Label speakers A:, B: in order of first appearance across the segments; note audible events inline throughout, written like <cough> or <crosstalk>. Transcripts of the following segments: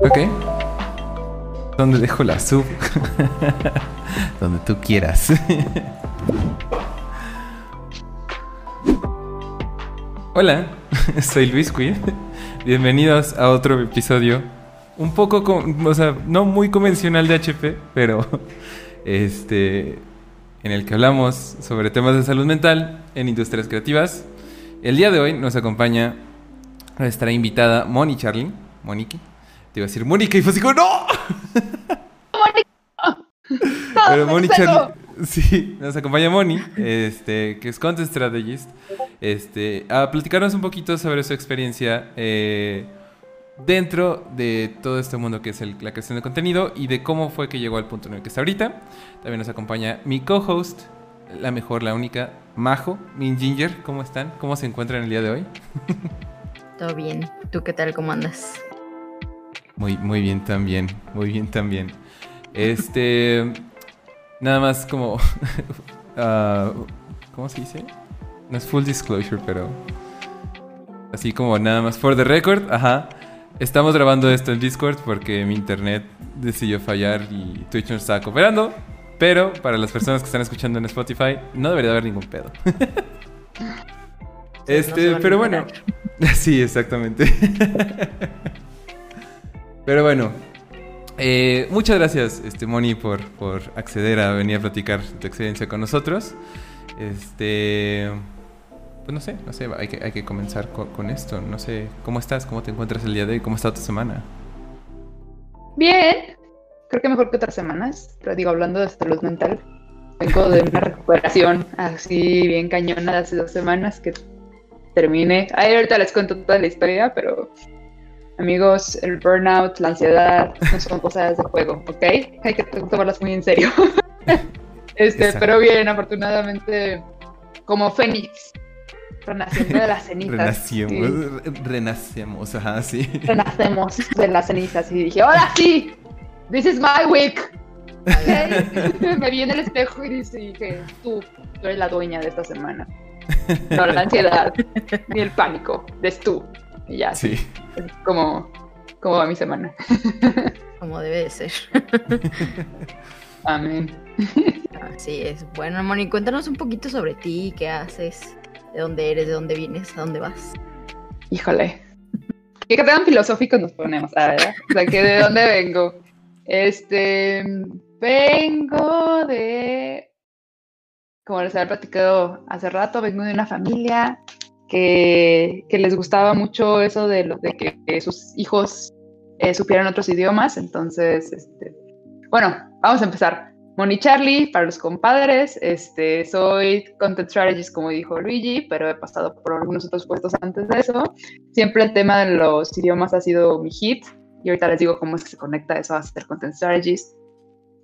A: Ok. ¿Dónde dejo la sub? <laughs> Donde tú quieras. <laughs> Hola, <laughs> soy Luis Quid. Bienvenidos a otro episodio. Un poco, o sea, no muy convencional de HP, pero este, en el que hablamos sobre temas de salud mental en industrias creativas. El día de hoy nos acompaña nuestra invitada Moni Charlie. Monique. Te iba a decir Mónica y fue así como ¡No! Pero Moni Charlie. Sí, nos acompaña Moni, este, que es Content Strategist, este, a platicarnos un poquito sobre su experiencia eh, dentro de todo este mundo que es la creación de contenido y de cómo fue que llegó al punto en el que está ahorita. También nos acompaña mi co-host, la mejor, la única, Majo, Min Ginger. ¿Cómo están? ¿Cómo se encuentran el día de hoy?
B: Todo bien. ¿Tú qué tal? ¿Cómo andas?
A: Muy, muy bien también. Muy bien también. Este. nada más como. <laughs> Ah, ¿Cómo se dice? No es full disclosure, pero. Así como nada más for the record. Ajá. Estamos grabando esto en Discord porque mi internet decidió fallar y Twitch no estaba cooperando. Pero para las personas que están escuchando en Spotify, no debería haber ningún pedo. <laughs> este, pero bueno. <laughs> Sí, exactamente. Pero bueno. Eh, muchas gracias, este, Moni, por, por acceder a venir a platicar tu experiencia con nosotros. Este pues no sé, no sé, hay que, hay que comenzar con, esto. No sé, ¿cómo estás? ¿Cómo te encuentras el día de hoy? ¿Cómo está tu semana?
C: Bien, creo que mejor que otras semanas, pero digo, hablando de salud mental, vengo de una recuperación así bien cañona de hace dos semanas que terminé. Ahí ahorita les cuento toda la historia, pero amigos, el burnout, la ansiedad, no son cosas de juego, ¿ok? Hay que tomarlas muy en serio. <laughs> este, pero bien, afortunadamente, como Fénix, Renaciendo de las <laughs> cenizas.
A: Renacimos, renacemos, ajá, sí.
C: Renacemos de las cenizas y dije, ahora sí, this is my week. <laughs> Me vi en el espejo y dije, tú, tú eres la dueña de esta semana. No la ansiedad, ni el pánico, eres tú. Y ya, sí. como, como va mi semana. <laughs>
B: Como debe de ser. <laughs>
C: Amén.
B: Así es. Bueno, Moni, cuéntanos un poquito sobre ti, qué haces de dónde eres, de dónde vienes, a dónde vas.
C: Híjole. Qué tan filosóficos nos ponemos, ¿verdad? O sea, que de dónde vengo. Este, vengo de, como les había platicado hace rato, vengo de una familia que, les gustaba mucho eso de, lo, de que, sus hijos eh, supieran otros idiomas. Entonces, este, bueno, vamos a empezar. Moni Charlie, para los compadres, este, soy content strategist, como dijo Luigi, pero he pasado por algunos otros puestos antes de eso. Siempre el tema de los idiomas ha sido mi hit, y ahorita les digo cómo se conecta eso a ser content strategist.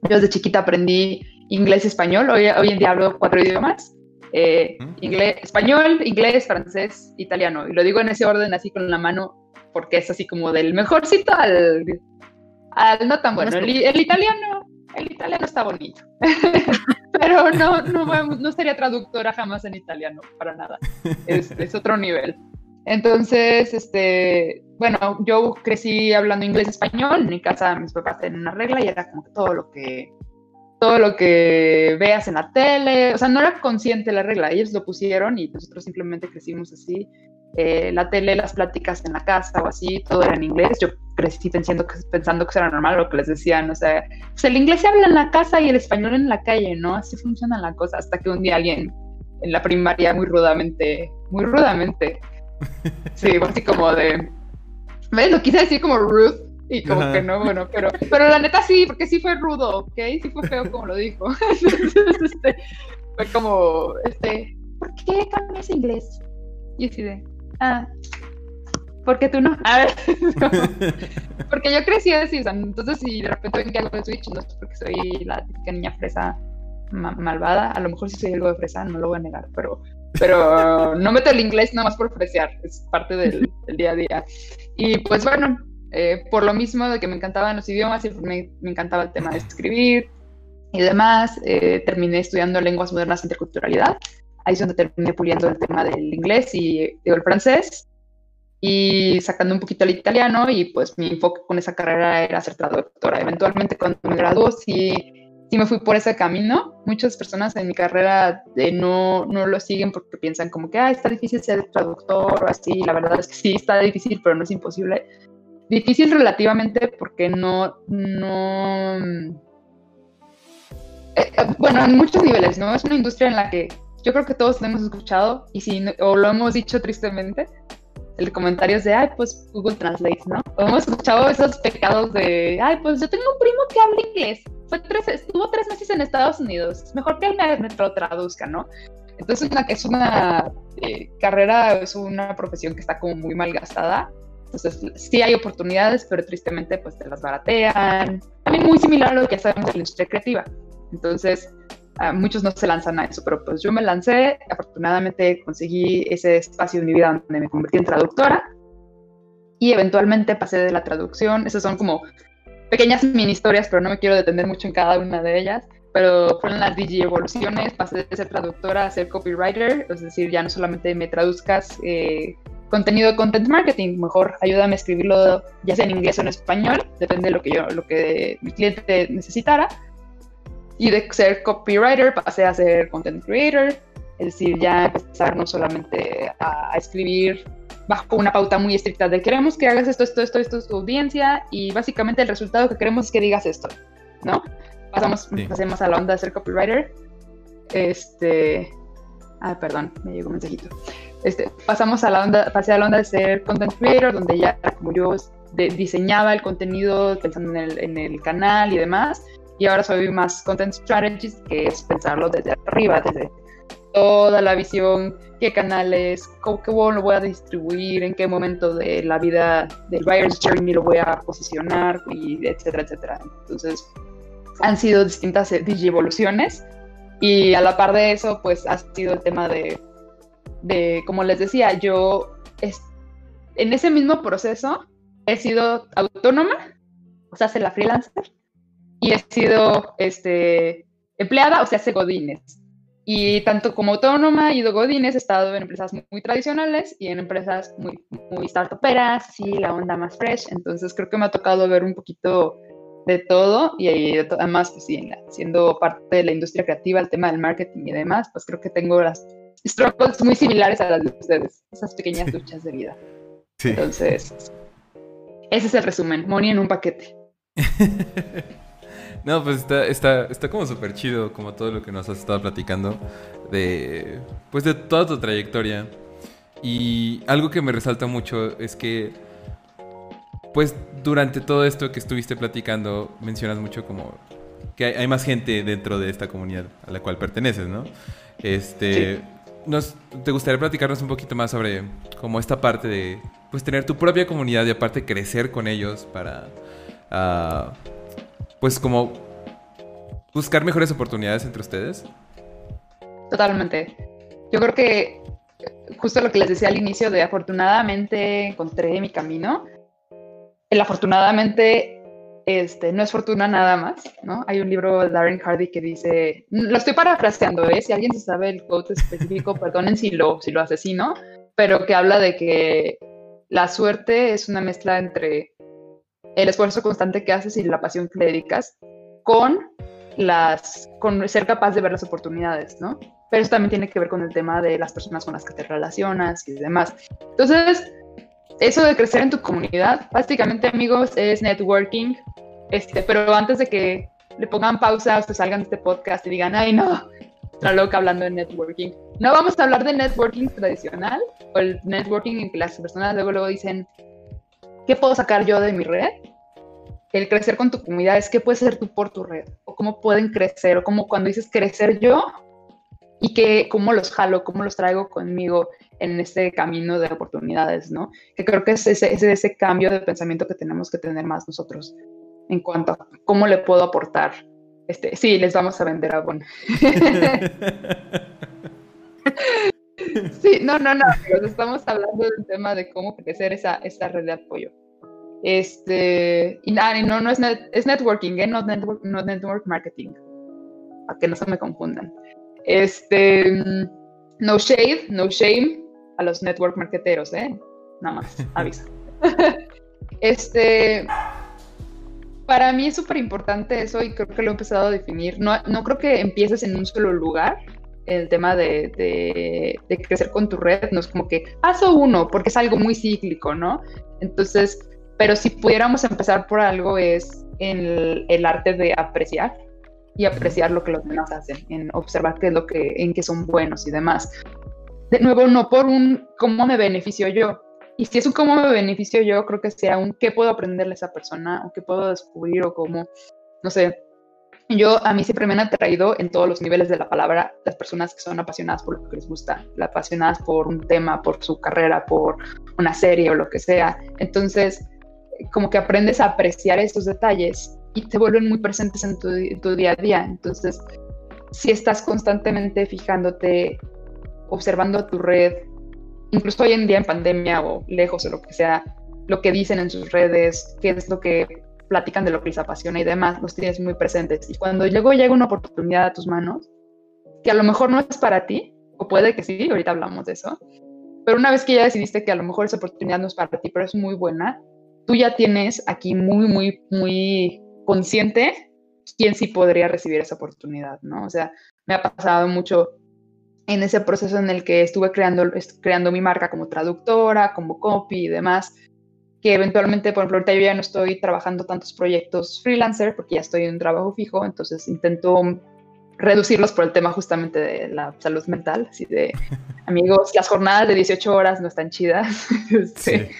C: Yo desde chiquita aprendí inglés y español, hoy, hoy en día hablo cuatro idiomas. Eh, inglés, español, inglés, francés, italiano. Y lo digo en ese orden, así con la mano, porque es así como del mejorcito al, al no tan bueno. el italiano el italiano está bonito, <laughs> pero no, no, no sería traductora jamás en italiano, para nada. Es, otro nivel. Entonces, este, bueno, yo crecí hablando inglés y español. En mi casa mis papás tenían una regla y era como que todo lo que todo lo que veas en la tele, o sea, no era consciente la regla, ellos lo pusieron y nosotros simplemente crecimos así. Eh, la tele, las pláticas en la casa o así, todo era en inglés. Yo crecí pensando que, pensando que eso era normal lo que les decían, o sea, pues el inglés se habla en la casa y el español en la calle, ¿no? Así funciona la cosa, hasta que un día alguien en la primaria muy rudamente, muy rudamente, <laughs> sí, así como de, ¿ves? Lo quise decir como Ruth y como que no, bueno, pero, pero la neta sí, porque sí fue rudo, ¿ok? Sí fue feo como lo dijo. <laughs> Entonces, este, fue como, este, ¿por qué cambias inglés? Y así de, ah, porque tú no. <laughs> A ver, porque yo crecí así, o sea, entonces si de repente ven que algo de Switch, no es porque soy la típica niña fresa malvada, a lo mejor si soy algo de fresa, no lo voy a negar, pero, pero no meto el inglés nada más por fresear, es parte del, día a día. Y pues bueno, eh, por lo mismo de que me encantaban los idiomas y me, me encantaba el tema de escribir y demás, eh, terminé estudiando lenguas modernas e interculturalidad ahí es donde terminé puliendo el tema del inglés y el francés. y sacando un poquito el italiano y pues mi enfoque con esa carrera era ser traductora. Eventualmente cuando me graduó sí, sí me fui por ese camino. Muchas personas en mi carrera eh, no, no lo siguen porque piensan como que ah, está difícil ser traductor o así. La verdad es que sí, está difícil, pero no es imposible. Difícil relativamente porque no, no... Eh, eh, bueno, en muchos niveles, ¿no? Es una industria en la que yo creo que todos hemos escuchado y si o lo hemos dicho tristemente, el comentario es de, ay, pues Google Translate, ¿no? hemos escuchado esos pecados de, ay, pues yo tengo un primo que habla inglés, fue tres, estuvo tres meses en Estados Unidos, mejor que él me, lo traduzca, ¿no? Entonces una, es una eh, carrera, es una profesión que está como muy mal gastada. Entonces sí hay oportunidades, pero tristemente pues te las baratean. También muy similar a lo que sabemos de la industria creativa. Entonces, muchos no se lanzan a eso, pero pues yo me lancé, afortunadamente conseguí ese espacio en mi vida donde me convertí en traductora. Y eventualmente pasé de la traducción, esas son como pequeñas mini historias, pero no me quiero detener mucho en cada una de ellas, pero fueron las digi evoluciones, pasé de ser traductora a ser copywriter, es decir, ya no solamente me traduzcas eh, contenido de content marketing, mejor ayúdame a escribirlo ya sea en inglés o en español, depende de lo que yo, lo que mi cliente necesitara, y de ser copywriter pasé a ser content creator, es decir, ya empezar no solamente a, escribir bajo una pauta muy estricta de queremos que hagas esto, esto, esto, esto es tu audiencia y básicamente el resultado que queremos es que digas esto, ¿no? Pasamos, pasemos a la onda de ser copywriter. Este, ah, perdón, me llegó un mensajito. Este, pasamos a la onda, pasé a la onda de ser content creator, donde ya como yo diseñaba el contenido pensando en el, en el canal y demás, y ahora soy más content strategist, que es pensarlo desde arriba, desde toda la visión, qué canales, cómo, lo voy a distribuir, en qué momento de la vida del buyer's journey lo voy a posicionar, y etcétera, etcétera. Entonces, han sido distintas eh, digievoluciones y a la par de eso, pues ha sido el tema de, de como les decía, yo en ese mismo proceso he sido autónoma, o sea, ser la freelancer, y he sido este, empleada, o sea, hace godines. Y tanto como autónoma y de godines he estado en empresas muy, tradicionales y en empresas muy, muy startuperas, sí, la onda más fresh. Entonces creo que me ha tocado ver un poquito de todo y además, pues sí, siendo parte de la industria creativa, el tema del marketing y demás, pues creo que tengo las struggles muy similares a las de ustedes, esas pequeñas luchas de vida. Sí. Entonces, ese es el resumen, money en un paquete. <laughs>
A: No, pues está, está, está como súper chido, como todo lo que nos has estado platicando, de, pues de toda tu trayectoria. Y algo que me resalta mucho es que, pues durante todo esto que estuviste platicando, mencionas mucho como que hay, más gente dentro de esta comunidad a la cual perteneces, ¿no? Este, nos, ¿Te gustaría platicarnos un poquito más sobre como esta parte de, pues tener tu propia comunidad y aparte crecer con ellos para... Uh, pues como buscar mejores oportunidades entre ustedes?
C: Totalmente. Yo creo que justo lo que les decía al inicio de afortunadamente encontré mi camino. El afortunadamente este, no es fortuna nada más, ¿no? Hay un libro de Darren Hardy que dice, lo estoy parafraseando, ¿eh? Si alguien se sabe el quote específico, <laughs> perdonen si lo, si lo asesino, pero que habla de que la suerte es una mezcla entre el esfuerzo constante que haces y la pasión que le dedicas con las con ser capaz de ver las oportunidades, ¿no? Pero eso también tiene que ver con el tema de las personas con las que te relacionas y demás. Entonces, eso de crecer en tu comunidad, básicamente, amigos, es networking. Este, pero antes de que le pongan pausa o se salgan de este podcast y digan, ay, no, está loca hablando de networking. No vamos a hablar de networking tradicional o el networking en que las personas luego, luego dicen, ¿qué puedo sacar yo de mi red? El crecer con tu comunidad es qué puedes hacer tú por tu red, o cómo pueden crecer, o cómo cuando dices crecer yo, y que cómo los jalo, cómo los traigo conmigo en este camino de oportunidades, ¿no? Que creo que es ese, ese cambio de pensamiento que tenemos que tener más nosotros en cuanto a cómo le puedo aportar. Este, sí, les vamos a vender a <laughs> Sí, no, no, no, estamos hablando del tema de cómo crecer esa, esa red de apoyo. Este, y nada, no, no es, es networking, ¿eh? no, network, no network marketing, para que no se me confundan. Este, no shade, no shame a los network marketeros, ¿eh? nada más, <laughs> aviso. este, para mí es súper importante eso y creo que lo he empezado a definir. No, no creo que empieces en un solo lugar. El tema de, de, crecer con tu red no es como que paso uno, porque es algo muy cíclico, ¿no? Entonces, pero si pudiéramos empezar por algo es en el, arte de apreciar y apreciar lo que los demás hacen, en observar qué es lo que, en qué son buenos y demás. De nuevo, no por un cómo me beneficio yo, y si es un cómo me beneficio yo, creo que sea un qué puedo aprenderle a esa persona o qué puedo descubrir o cómo, no sé. Yo, a mí siempre me han atraído en todos los niveles de la palabra las personas que son apasionadas por lo que les gusta, apasionadas por un tema, por su carrera, por una serie o lo que sea. Entonces, como que aprendes a apreciar estos detalles y te vuelven muy presentes en tu, en tu día a día. Entonces, si estás constantemente fijándote, observando tu red, incluso hoy en día en pandemia o lejos o lo que sea, lo que dicen en sus redes, qué es lo que platican de lo que les apasiona y demás, los tienes muy presentes. Y cuando luego llega una oportunidad a tus manos, que a lo mejor no es para ti, o puede que sí, ahorita hablamos de eso, pero una vez que ya decidiste que a lo mejor esa oportunidad no es para ti, pero es muy buena, tú ya tienes aquí muy, muy, muy consciente quién sí podría recibir esa oportunidad, ¿no? O sea, me ha pasado mucho en ese proceso en el que estuve creando, creando mi marca como traductora, como copy y demás, que eventualmente, por ejemplo, ahorita yo ya no estoy trabajando tantos proyectos freelancer porque ya estoy en un trabajo fijo, entonces intento reducirlos por el tema justamente de la salud mental, así de, <laughs> amigos, las jornadas de 18 horas no están chidas, <laughs> este,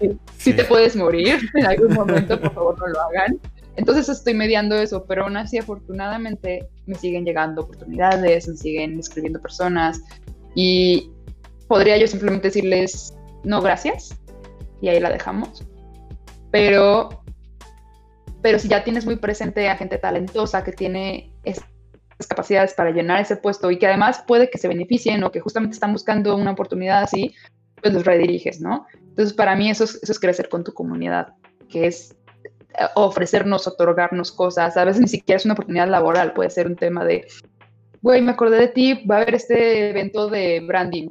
C: sí. si te puedes morir en algún momento, por favor no lo hagan. Entonces estoy mediando eso, pero aún así afortunadamente me siguen llegando oportunidades, me siguen escribiendo personas y podría yo simplemente decirles no gracias y ahí la dejamos. Pero, pero si ya tienes muy presente a gente talentosa que tiene esas capacidades para llenar ese puesto y que además puede que se beneficien o que justamente están buscando una oportunidad así, pues los rediriges, ¿no? Entonces para mí eso es, eso es crecer con tu comunidad, que es ofrecernos, otorgarnos cosas. A veces ni siquiera es una oportunidad laboral, puede ser un tema de, güey, me acordé de ti, va a haber este evento de branding,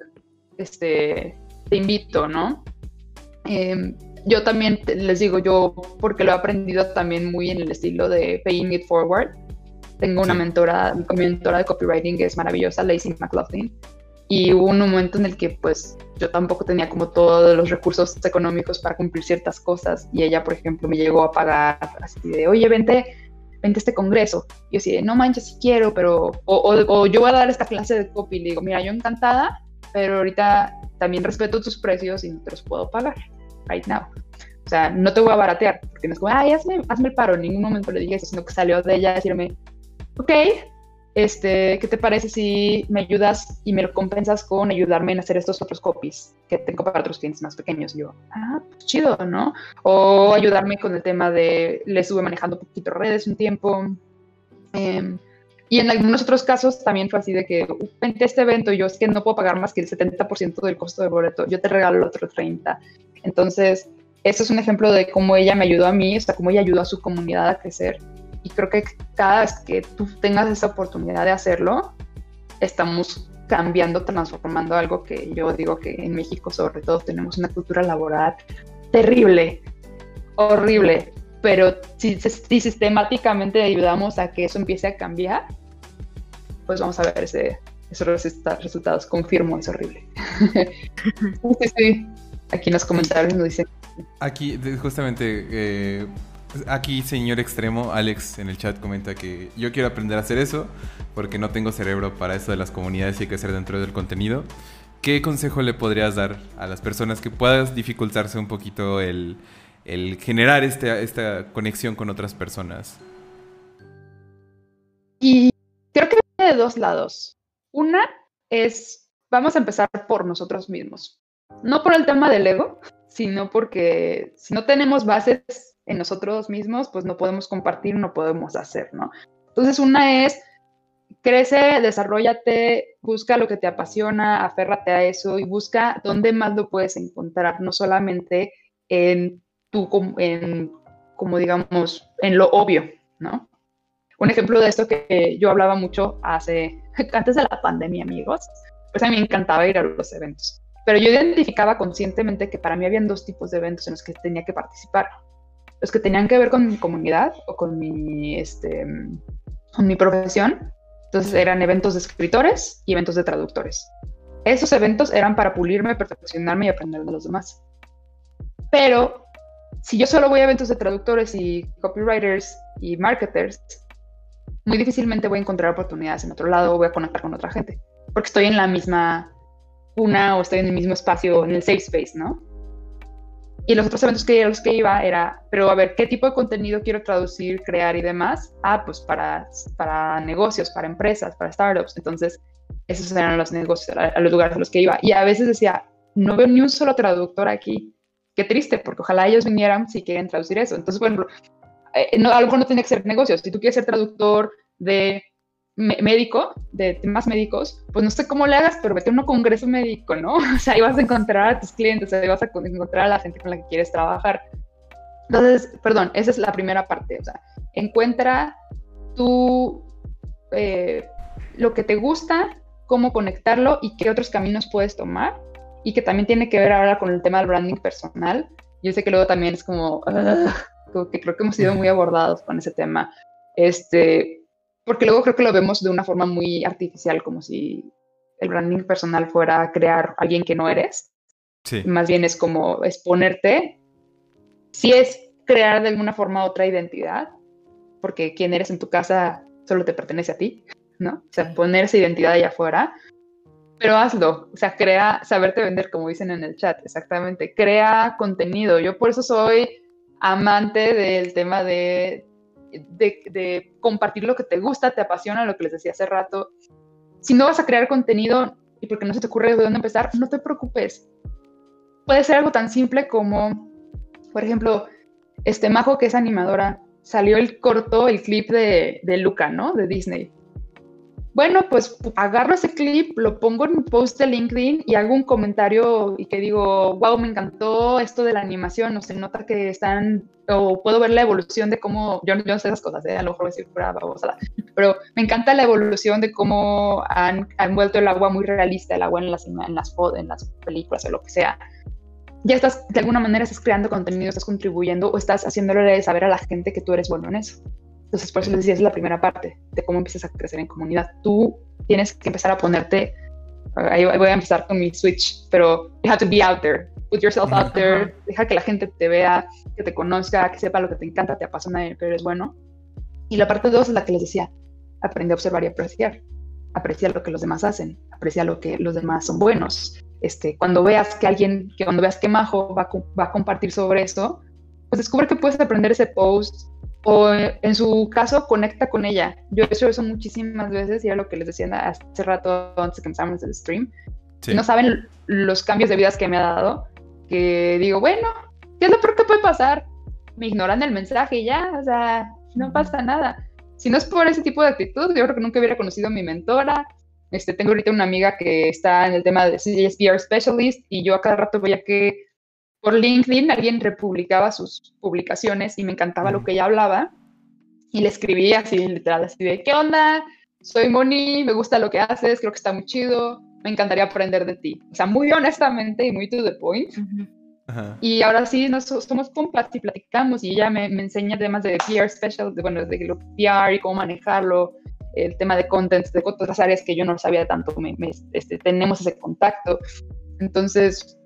C: este, te invito, ¿no? Em, yo también les digo, yo, porque lo he aprendido también muy en el estilo de paying it forward. Tengo una mentora, mi mentora de copywriting que es maravillosa, Lacey McLaughlin, y hubo un momento en el que pues yo tampoco tenía como todos los recursos económicos para cumplir ciertas cosas y ella, por ejemplo, me llegó a pagar así de, oye, vente, vente a este congreso. Y yo así no manches, si quiero, pero, o, o, yo voy a dar esta clase de copy y le digo, mira, yo encantada, pero ahorita también respeto tus precios y no te los puedo pagar, right now. O sea, no te voy a baratear, porque no es como, ay, hazme, hazme el paro. En ningún momento le dije eso, sino que salió de ella decirme, ok, este, ¿qué te parece si me ayudas y me lo compensas con ayudarme en hacer estos otros copies que tengo para otros clientes más pequeños? yo, ah, pues chido, ¿no? O ayudarme con el tema de, le estuve manejando un poquito redes un tiempo. Em, y en algunos otros casos también fue así de que, vente a este evento, yo es que no puedo pagar más que el 70% del costo del boleto, yo te regalo el otro 30%. Entonces, eso es un ejemplo de cómo ella me ayudó a mí, o sea, cómo ella ayudó a su comunidad a crecer y creo que cada vez que tú tengas esa oportunidad de hacerlo, estamos cambiando, transformando algo que yo digo que en México sobre todo tenemos una cultura laboral terrible, horrible, pero si, sistemáticamente ayudamos a que eso empiece a cambiar, pues vamos a ver ese, esos resultados. Confirmo, es horrible. <laughs> sí, sí. Aquí en los comentarios nos dicen.
A: Aquí, justamente, eh, Aquí, señor extremo, Alex en el chat comenta que yo quiero aprender a hacer eso porque no tengo cerebro para eso de las comunidades y hay que hacer dentro del contenido. ¿Qué consejo le podrías dar a las personas que puedas dificultarse un poquito el, generar este, esta conexión con otras personas?
C: Y creo que viene de dos lados. Una es, vamos a empezar por nosotros mismos. No por el tema del ego, sino porque si no tenemos bases en nosotros mismos, pues no podemos compartir, no podemos hacer, ¿no? Entonces, una es, crece, desarrollate, busca lo que te apasiona, aférrate a eso y busca dónde más lo puedes encontrar, no solamente en tu, en, como digamos, en lo obvio, ¿no? Un ejemplo de esto que yo hablaba mucho hace, <laughs> antes de la pandemia, amigos, pues a mí me encantaba ir a los eventos. pero yo identificaba conscientemente que para mí habían dos tipos de eventos en los que tenía que participar. Los que tenían que ver con mi comunidad o con mi, este, con mi profesión. Entonces eran eventos de escritores y eventos de traductores. Esos eventos eran para pulirme, perfeccionarme y aprender de los demás. Pero si yo solo voy a eventos de traductores y copywriters y marketers, muy difícilmente voy a encontrar oportunidades en otro lado o voy a conectar con otra gente, porque estoy en la misma una o estoy en el mismo espacio, en el safe space, ¿no? Y los otros eventos que, los que iba era, pero a ver, ¿qué tipo de contenido quiero traducir, crear y demás? Ah, pues para, para negocios, para empresas, para startups. Entonces, esos eran los negocios, a los lugares a los que iba. Y a veces decía, no veo ni un solo traductor aquí qué triste, porque ojalá ellos vinieran si quieren traducir eso. Entonces, ejemplo, eh, no, a lo mejor no tiene que ser negocios. Si tú quieres ser traductor de médico, de temas médicos, pues no sé cómo le hagas, pero vete a un congreso médico, ¿no? <laughs> O sea, ahí vas a encontrar a tus clientes, ahí vas a encontrar a la gente con la que quieres trabajar. Entonces, perdón, esa es la primera parte. O sea, encuentra tú eh, lo que te gusta, cómo conectarlo y qué otros caminos puedes tomar y que también tiene que ver ahora con el tema del branding personal. Yo sé que luego también es como, que creo que hemos sido muy abordados con ese tema, este, porque luego creo que lo vemos de una forma muy artificial, como si el branding personal fuera crear a alguien que no eres. Sí. Más bien es como exponerte. Si es crear de alguna forma otra identidad, porque quien eres en tu casa solo te pertenece a ti, ¿no? O sea, poner esa identidad allá afuera pero hazlo, o sea, crea, saberte vender, como dicen en el chat, exactamente, crea contenido. Yo por eso soy amante del tema de, de, compartir lo que te gusta, te apasiona, lo que les decía hace rato. Si no vas a crear contenido y porque no se te ocurre de dónde empezar, no te preocupes. Puede ser algo tan simple como, por ejemplo, este Majo, que es animadora, salió el corto, el clip de, de Luca, ¿no? De Disney bueno, pues agarro ese clip, lo pongo en un post de LinkedIn y hago un comentario y que digo, wow, me encantó esto de la animación, o se nota que están, o puedo ver la evolución de cómo, yo, no sé esas cosas, ¿eh? a lo mejor voy a decir pura babosada, pero me encanta la evolución de cómo han, han vuelto el agua muy realista, el agua en las, en las, en las películas o lo que sea. Ya estás, de alguna manera, estás creando contenido, estás contribuyendo o estás haciéndole saber a la gente que tú eres bueno en eso. Entonces, por eso les decía, es la primera parte de cómo empiezas a crecer en comunidad. Tú tienes que empezar a ponerte, ahí voy a empezar con mi switch, pero you have to be out there. Put yourself out there, deja que la gente te vea, que te conozca, que sepa lo que te encanta, te apasiona, que eres bueno. Y la parte dos es la que les decía, aprende a observar y apreciar. Aprecia lo que los demás hacen, aprecia lo que los demás son buenos. Este, cuando veas que alguien, que cuando veas que Majo va, va a compartir sobre eso, pues descubre que puedes aprender ese post, o en su caso conecta con ella. Yo he hecho eso muchísimas veces y era lo que les decía hace rato antes que empezáramos el stream. No saben los cambios de vidas que me ha dado, que digo, bueno, ¿qué es lo peor que puede pasar? Me ignoran el mensaje y ya, o sea, no pasa nada. Si no es por ese tipo de actitud, yo creo que nunca hubiera conocido a mi mentora. Este, tengo ahorita una amiga que está en el tema de CSPR Specialist y yo a cada rato veía que por LinkedIn alguien republicaba sus publicaciones y me encantaba lo que ella hablaba y le escribía así literal, así de, ¿qué onda? Soy Moni, me gusta lo que haces, creo que está muy chido, me encantaría aprender de ti. O sea, muy honestamente y muy to the point. Y ahora sí, nos, somos compas y platicamos y ella me, me enseña temas de PR special, de, bueno, de lo PR y cómo manejarlo, el tema de content, de otras áreas que yo no sabía tanto, este, tenemos ese contacto. Entonces,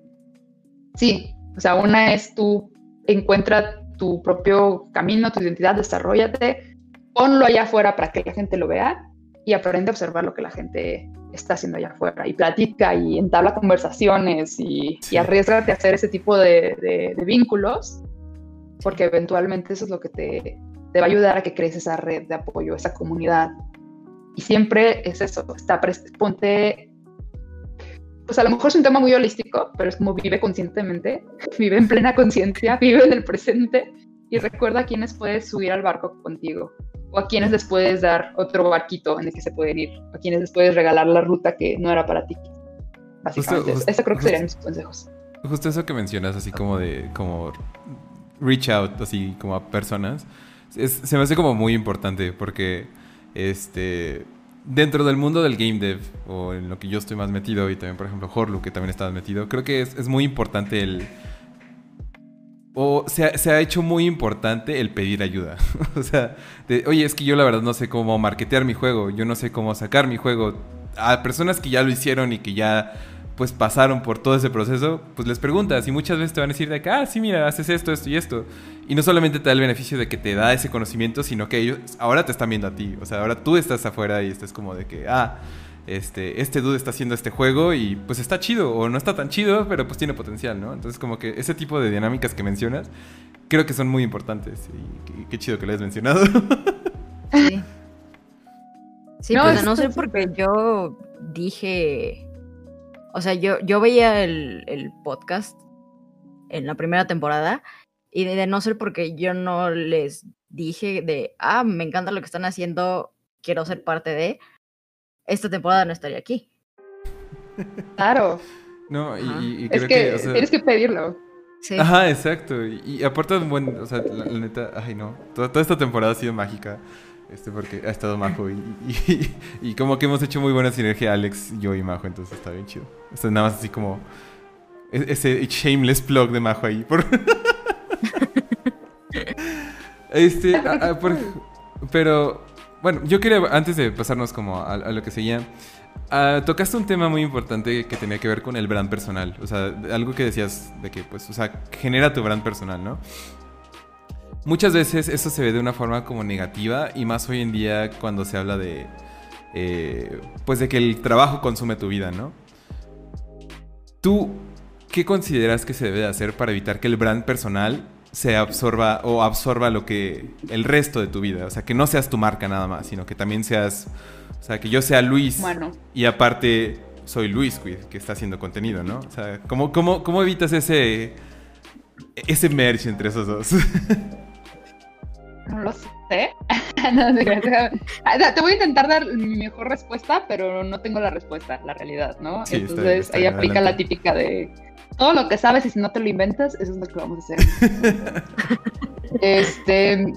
C: sí, o sea, una es tú encuentra tu propio camino, tu identidad, desarrollate, ponlo allá afuera para que la gente lo vea y aprende a observar lo que la gente está haciendo allá afuera y platica y entabla conversaciones y, y arriesgate a hacer ese tipo de, vínculos porque eventualmente eso es lo que te, te, va a ayudar a que crees esa red de apoyo, esa comunidad. Y siempre es eso, está, ponte pues a lo mejor es un tema muy holístico, pero es como vive conscientemente, <laughs> vive en plena conciencia, vive en el presente y recuerda a quienes puedes subir al barco contigo o a quienes les puedes dar otro barquito en el que se pueden ir, a quienes les puedes regalar la ruta que no era para ti. Básicamente, eso creo que serían mis consejos.
A: Justo eso que mencionas, así como de como reach out, así como a personas, se me hace como muy importante porque este dentro del mundo del game dev, o en lo que yo estoy más metido, y también, por ejemplo, Horlu, que también estás metido, creo que es, es muy importante el. O se ha, se ha, hecho muy importante el pedir ayuda. <laughs> o sea, oye, es que yo la verdad no sé cómo marketear mi juego, yo no sé cómo sacar mi juego. A personas que ya lo hicieron y que ya pues pasaron por todo ese proceso, pues les preguntas y muchas veces te van a decir de que, ah, sí, mira, haces esto, esto y esto. Y no solamente te da el beneficio de que te da ese conocimiento, sino que ellos ahora te están viendo a ti. O sea, ahora tú estás afuera y estás como de que, ah, este, este dude está haciendo este juego y pues está chido o no está tan chido, pero pues tiene potencial, ¿no? Entonces como que ese tipo de dinámicas que mencionas, creo que son muy importantes y, qué chido que lo hayas mencionado.
B: Sí. Sí, no, pues no sé porque yo dije o sea, yo, yo veía el, el podcast en la primera temporada y de, de, no ser porque yo no les dije de, ah, me encanta lo que están haciendo, quiero ser parte de, esta temporada no estaría aquí. <laughs>
C: Claro.
A: No, y, y
C: creo es que, que o sea... tienes que pedirlo.
A: Sí. Ajá, exacto. Y, y aparte, buen, o sea, la, la, neta, ay no, toda, toda esta temporada ha sido mágica. Este, porque ha estado Majo y, y, y, como que hemos hecho muy buena sinergia Alex, yo y Majo, entonces está bien chido. Esto es nada más así como e, ese shameless plug de Majo ahí. Por... <laughs> este, a, a, por, pero bueno, yo quería, antes de pasarnos como a, a lo que seguía, uh, tocaste un tema muy importante que tenía que ver con el brand personal. O sea, algo que decías de que, pues, o sea, genera tu brand personal, ¿no? Muchas veces eso se ve de una forma como negativa y más hoy en día cuando se habla de, eh, pues de que el trabajo consume tu vida, ¿no? ¿Tú qué consideras que se debe de hacer para evitar que el brand personal se absorba o absorba lo que el resto de tu vida? O sea, que no seas tu marca nada más, sino que también seas, o sea, que yo sea Luis
C: bueno.
A: y aparte soy Luis que está haciendo contenido, ¿no? O sea, ¿cómo, cómo, cómo evitas ese, ese merge entre esos dos? <laughs>
C: No lo sé. <laughs> no, te voy a intentar dar mi mejor respuesta, pero no tengo la respuesta, la realidad, ¿no?
A: Sí,
C: Entonces ahí aplica la típica de todo lo que sabes y si no te lo inventas, eso es lo que vamos a hacer. <laughs> este.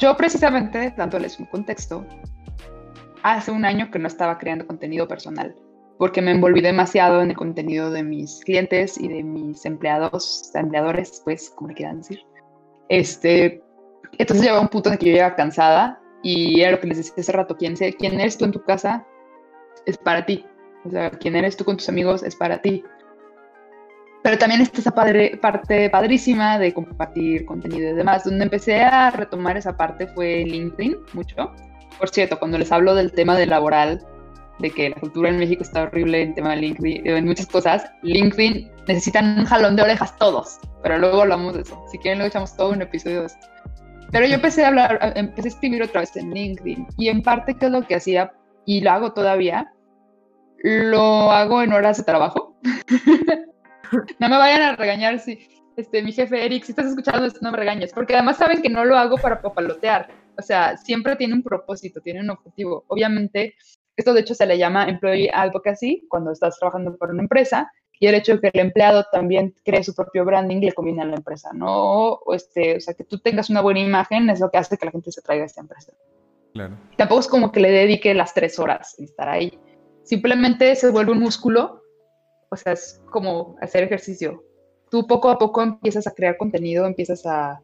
C: Yo precisamente, dándoles un contexto, hace un año que no estaba creando contenido personal, porque me envolví demasiado en el contenido de mis clientes y de mis empleados, empleadores, pues, como le quieran decir. Este, entonces llegaba un punto en el que yo llegaba cansada y era lo que les decía hace rato, ¿quién, quién eres tú en tu casa es para ti. O sea, quién eres tú con tus amigos es para ti. Pero también está esa padre, parte padrísima de compartir contenido y demás. Donde empecé a retomar esa parte fue LinkedIn, mucho. Por cierto, cuando les hablo del tema de laboral, de que la cultura en México está horrible en tema de LinkedIn, en muchas cosas, LinkedIn necesitan un jalón de orejas todos, pero luego hablamos de eso. Si quieren, luego echamos todo un episodio de eso. Pero yo empecé a hablar, empecé a escribir otra vez en LinkedIn y en parte qué es lo que hacía y lo hago todavía, lo hago en horas de trabajo. <laughs> no me vayan a regañar si este, mi jefe Eric, si estás escuchando esto, no me regañes, porque además saben que no lo hago para papalotear. O sea, siempre tiene un propósito, tiene un objetivo. Obviamente, esto de hecho se le llama employee advocacy cuando estás trabajando por una empresa y el hecho de que el empleado también cree su propio branding le conviene a la empresa, ¿no? O, este, o sea, que tú tengas una buena imagen es lo que hace que la gente se traiga a esta empresa.
A: Claro.
C: Tampoco es como que le dedique las tres horas en estar ahí. Simplemente se vuelve un músculo, o sea, es como hacer ejercicio. Tú poco a poco empiezas a crear contenido, empiezas a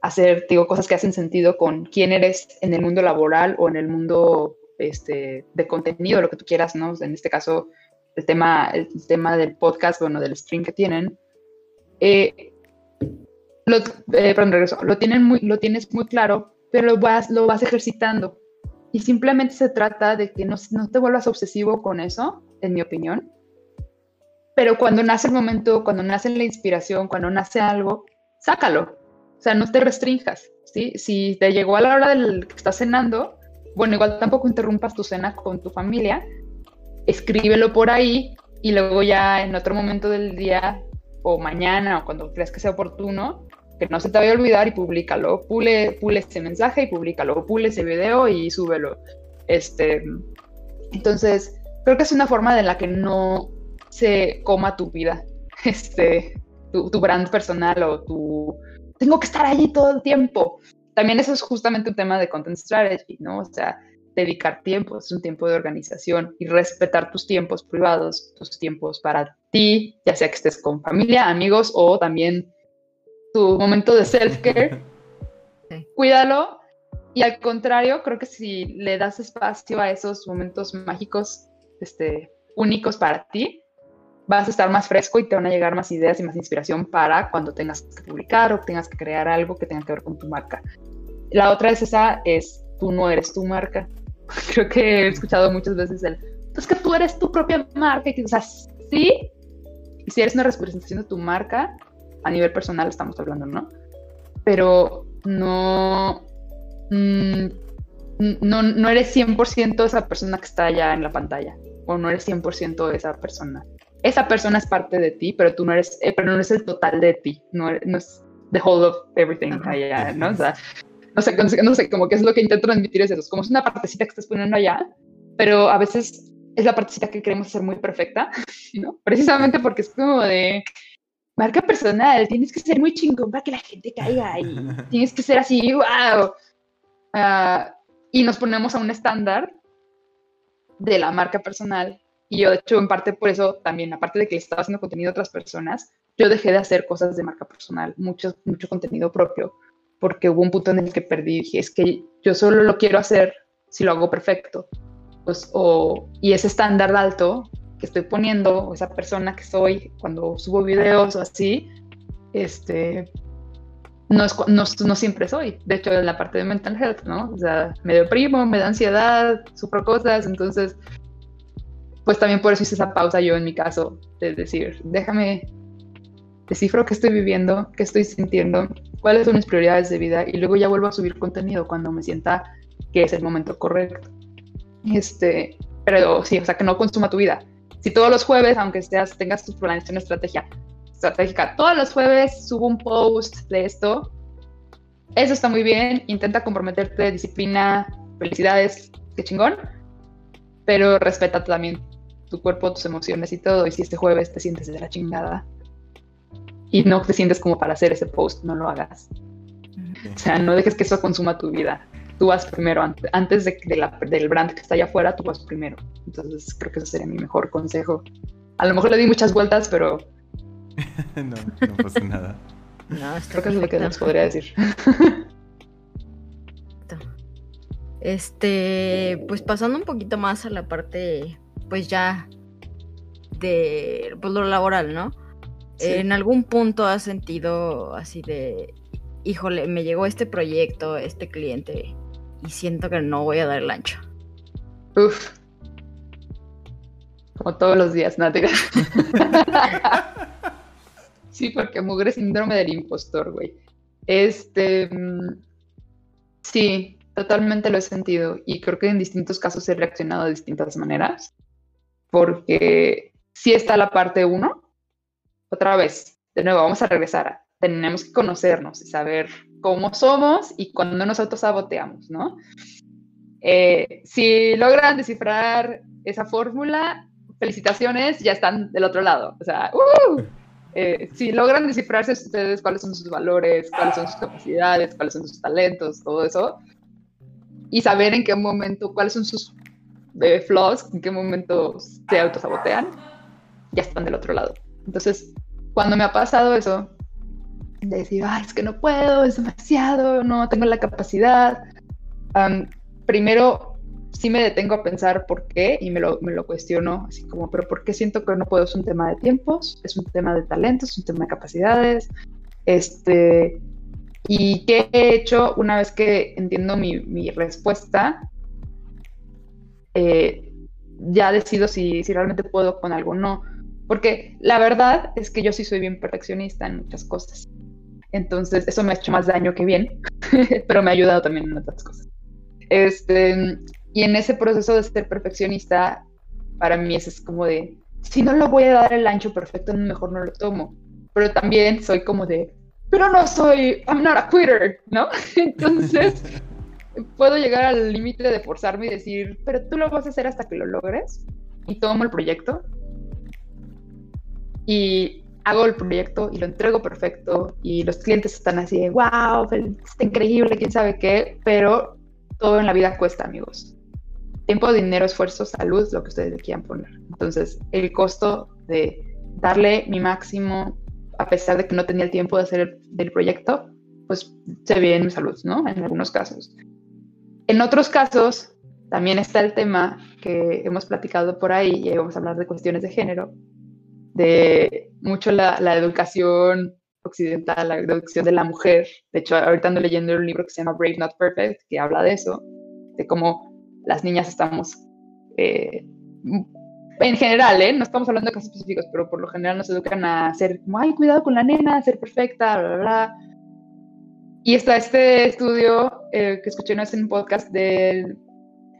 C: hacer, digo, cosas que hacen sentido con quién eres en el mundo laboral o en el mundo este, de contenido, lo que tú quieras, ¿no? En este caso, el tema, el tema del podcast, bueno, del stream que tienen. Eh, lo, eh, perdón, regreso, lo, tienen muy, lo tienes muy claro, pero lo vas, lo vas ejercitando. Y simplemente se trata de que no, no te vuelvas obsesivo con eso, en mi opinión. Pero cuando nace el momento, cuando nace la inspiración, cuando nace algo, sácalo. O sea, no te restrinjas, ¿sí? Si te llegó a la hora del que estás cenando, bueno, igual tampoco interrumpas tu cena con tu familia, escríbelo por ahí y luego ya en otro momento del día o mañana o cuando creas que sea oportuno, que no se te vaya a olvidar y públicalo, pule, pule ese mensaje y públicalo, pule ese video y súbelo. Este, entonces, creo que es una forma de la que no se coma tu vida, <laughs> este, tu, tu brand personal o tu... Tengo que estar allí todo el tiempo. También eso es justamente un tema de content strategy, ¿no? O sea, dedicar tiempo, es un tiempo de organización y respetar tus tiempos privados, tus tiempos para ti, ya sea que estés con familia, amigos o también tu momento de self-care. <laughs> Cuídalo y al contrario, creo que si le das espacio a esos momentos mágicos, este, únicos para ti, vas a estar más fresco y te van a llegar más ideas y más inspiración para cuando tengas que publicar o tengas que crear algo que tenga que ver con tu marca. La otra es esa, es tú no eres tu marca. <laughs> Creo que he escuchado muchas veces el, es que tú eres tu propia marca. Y que, o sea, sí, si eres una representación de tu marca, a nivel personal estamos hablando, ¿no? Pero no, mm, no, no eres 100% esa persona que está allá en la pantalla, o no eres 100% esa persona esa persona es parte de ti, pero tú no eres, eh, pero no eres el total de ti, no, no es the whole of everything allá, ¿no? O sea, no sé, no sé, como que es lo que intento transmitir es eso, como es una partecita que estás poniendo allá, pero a veces es la partecita que queremos hacer muy perfecta, <laughs> ¿no? Precisamente porque es como de marca personal, tienes que ser muy chingón para que la gente caiga y <laughs> tienes que ser así, wow. Ah, y nos ponemos a un estándar de la marca personal y yo, de hecho, en parte por eso también, aparte de que estaba haciendo contenido a otras personas, yo dejé de hacer cosas de marca personal, mucho, mucho contenido propio, porque hubo un punto en el que perdí. Dije, es que yo solo lo quiero hacer si lo hago perfecto. Pues, o, y ese estándar alto que estoy poniendo, o esa persona que soy cuando subo videos o así, este, no, no, no, siempre soy. De hecho, en la parte de mental health, ¿no? O sea, me deprimo, me da ansiedad, sufro cosas, entonces pues también por eso hice esa pausa yo en mi caso, de decir, déjame, descifro qué estoy viviendo, qué estoy sintiendo, cuáles son mis prioridades de vida y luego ya vuelvo a subir contenido cuando me sienta que es el momento correcto. Este, pero sí, o sea, que no consuma tu vida. Si todos los jueves, aunque seas, tengas tu planeación estrategia, estratégica, todos los jueves subo un post de esto, eso está muy bien, intenta comprometerte, disciplina, felicidades, qué chingón, pero respeta también tu cuerpo, tus emociones y todo. Y si este jueves te sientes de la chingada y no te sientes como para hacer ese post, no lo hagas. O sea, no dejes que eso consuma tu vida. Tú vas primero, antes de, del brand que está allá afuera, tú vas primero. Entonces creo que ese sería mi mejor consejo. A lo mejor le di muchas vueltas, pero... <laughs>
A: no, no pasa nada.
C: No, creo que es lo que nos podría decir.
B: Este, pues pasando un poquito más a la parte, pues ya de pues, lo laboral, ¿no? En algún punto has sentido así de, híjole, me llegó este proyecto, este cliente, y siento que no voy a dar el ancho.
C: Uf. Como todos los días, ¿no? <laughs> sí, porque mugre síndrome del impostor, güey. Este. Mm, sí, Totalmente lo he sentido y creo que en distintos casos he reaccionado de distintas maneras, porque si está la parte uno, otra vez, de nuevo, vamos a regresar, tenemos que conocernos y saber cómo somos y cuando nos autosaboteamos, ¿no? Eh, si logran descifrar esa fórmula, felicitaciones, ya están del otro lado. O sea, ¡uh! eh, si logran descifrarse ustedes cuáles son sus valores, cuáles son sus capacidades, cuáles son sus talentos, todo eso, y saber en qué momento, cuáles son sus eh, flaws, en qué momento se autosabotean, ya están del otro lado. Entonces, cuando me ha pasado eso, de decir, ay, es que no puedo, es demasiado, no tengo la capacidad, primero sí me detengo a pensar por qué y me lo, me lo cuestiono, así como, pero ¿por qué siento que no puedo? Es un tema de tiempos, es un tema de talentos, es un tema de capacidades, este, ¿Y qué he hecho una vez que entiendo mi, respuesta? Eh, ya decido si, si realmente puedo con algo o no. Porque la verdad es que yo sí soy bien perfeccionista en muchas cosas. Entonces, eso me ha hecho más daño que bien, <laughs> pero me ha ayudado también en otras cosas. Este, y en ese proceso de ser perfeccionista, para mí es como de, si no lo voy a dar el ancho perfecto, mejor no lo tomo. Pero también soy como de, pero no soy, I'm not a quitter, ¿no? <laughs> Entonces, puedo llegar al límite de forzarme y decir, pero tú lo vas a hacer hasta que lo logres y tomo el proyecto. Y hago el proyecto y lo entrego perfecto y los clientes están así de, wow, está increíble, quién sabe qué, pero todo en la vida cuesta, amigos. Tiempo, dinero, esfuerzo, salud, lo que ustedes le quieran poner. Entonces, el costo de darle mi máximo, a pesar de que no tenía el tiempo de hacer el, del proyecto, pues se ve en mi salud, ¿no? En algunos casos. En otros casos, también está el tema que hemos platicado por ahí, y vamos a hablar de cuestiones de género, de mucho la, la educación occidental, la educación de la mujer. De hecho, ahorita ando leyendo un libro que se llama Brave Not Perfect, que habla de eso, de cómo las niñas estamos, eh, en general, ¿eh? no estamos hablando de casos específicos, pero por lo general nos educan a ser como, ay, cuidado con la nena, ser perfecta, bla, bla, bla. Y está este estudio eh, que escuché una vez en un podcast del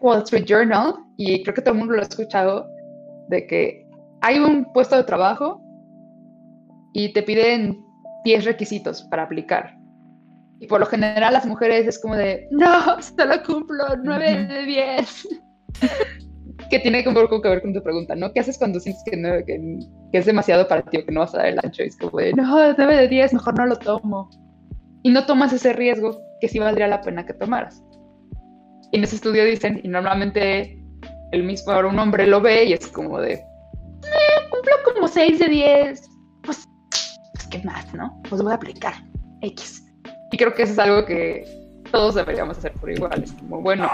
C: Wall Street Journal, y creo que todo el mundo lo ha escuchado, de que hay un puesto de trabajo y te piden 10 requisitos para aplicar. Y por lo general las mujeres es como de, no, solo cumplo 9 de 10. <laughs> que tiene un poco que ver con tu pregunta, ¿no? ¿Qué haces cuando sientes que, no, que, es demasiado para ti o que no vas a dar el ancho? Y es como de, no, 9 de 10, mejor no lo tomo. Y no tomas ese riesgo que sí valdría la pena que tomaras. Y en ese estudio dicen, y normalmente el mismo ahora un hombre lo ve y es como de, eh, cumplo como 6 de 10, pues, pues, ¿qué más, no? Pues voy a aplicar X. Y creo que eso es algo que todos deberíamos hacer por igual. Es como, bueno,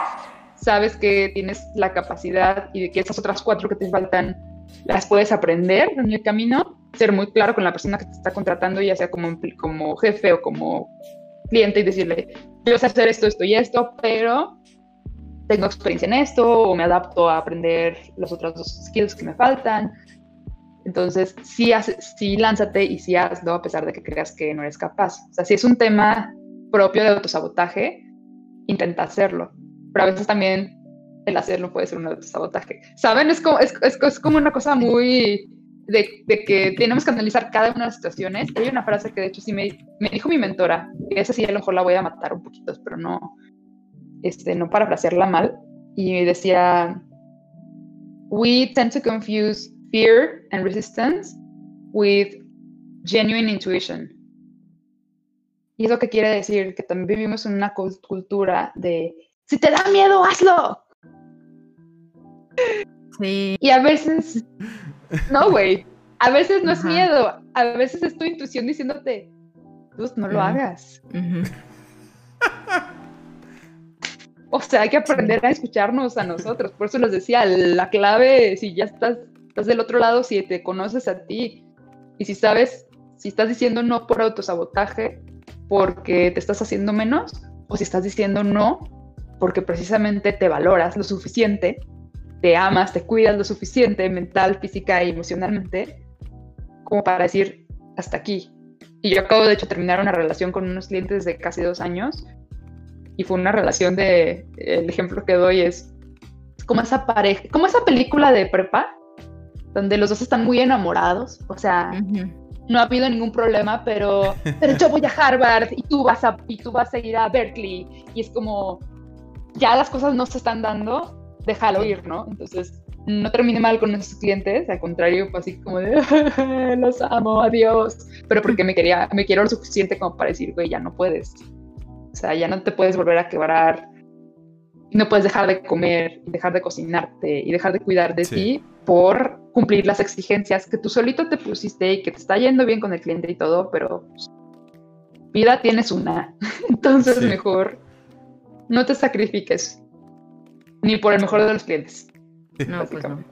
C: sabes que tienes la capacidad y que esas otras cuatro que te faltan las puedes aprender en el camino, ser muy claro con la persona que te está contratando, ya sea como, como jefe o como cliente y decirle, yo sé hacer esto, esto y esto, pero tengo experiencia en esto o me adapto a aprender los otros dos skills que me faltan. Entonces, sí, sí lánzate y sí hazlo a pesar de que creas que no eres capaz. O sea, si es un tema propio de autosabotaje, intenta hacerlo. Pero a veces también el hacerlo puede ser un autosabotaje. ¿Saben? Es como, es, es, como una cosa muy de, de, que tenemos que analizar cada una de las situaciones. Hay una frase que de hecho sí me, me dijo mi mentora, y esa sí a lo mejor la voy a matar un poquito, pero no, este, no parafrasearla mal. Y decía, we tend to confuse fear and resistance with genuine intuition. Y eso que quiere decir que también vivimos en una cultura de, si te da miedo, hazlo.
B: Sí.
C: Y a veces, no, güey, a veces no es miedo, a veces es tu intuición diciéndote, pues no lo hagas. <laughs> o sea, hay que aprender a escucharnos a nosotros. Por eso les decía, la clave, si ya estás, estás del otro lado, si te conoces a ti y si sabes, si estás diciendo no por autosabotaje, porque te estás haciendo menos, o si estás diciendo no porque precisamente te valoras lo suficiente, te amas, te cuidas lo suficiente mental, física y emocionalmente, como para decir hasta aquí. Y yo acabo de hecho terminar una relación con unos clientes de casi dos años y fue una relación de, el ejemplo que doy es como esa pareja, como esa película de prepa, donde los dos están muy enamorados, o sea, no ha habido ningún problema, pero, pero yo voy a Harvard y tú, vas a, y tú vas a ir a Berkeley. Y es como, ya las cosas no se están dando, déjalo ir, ¿no? Entonces, no terminé mal con nuestros clientes, al contrario, fue así como de, <laughs> los amo, adiós. Pero porque me quería, me quiero lo suficiente como para decir, güey, ya no puedes. O sea, ya no te puedes volver a quebrar. No puedes dejar de comer, dejar de cocinarte y dejar de cuidar de ti por cumplir las exigencias que tú solito te pusiste y que te está yendo bien con el cliente y todo, pero pues, vida tienes una. <laughs> Entonces mejor no te sacrifiques ni por el mejor de los clientes.
B: No, pues no.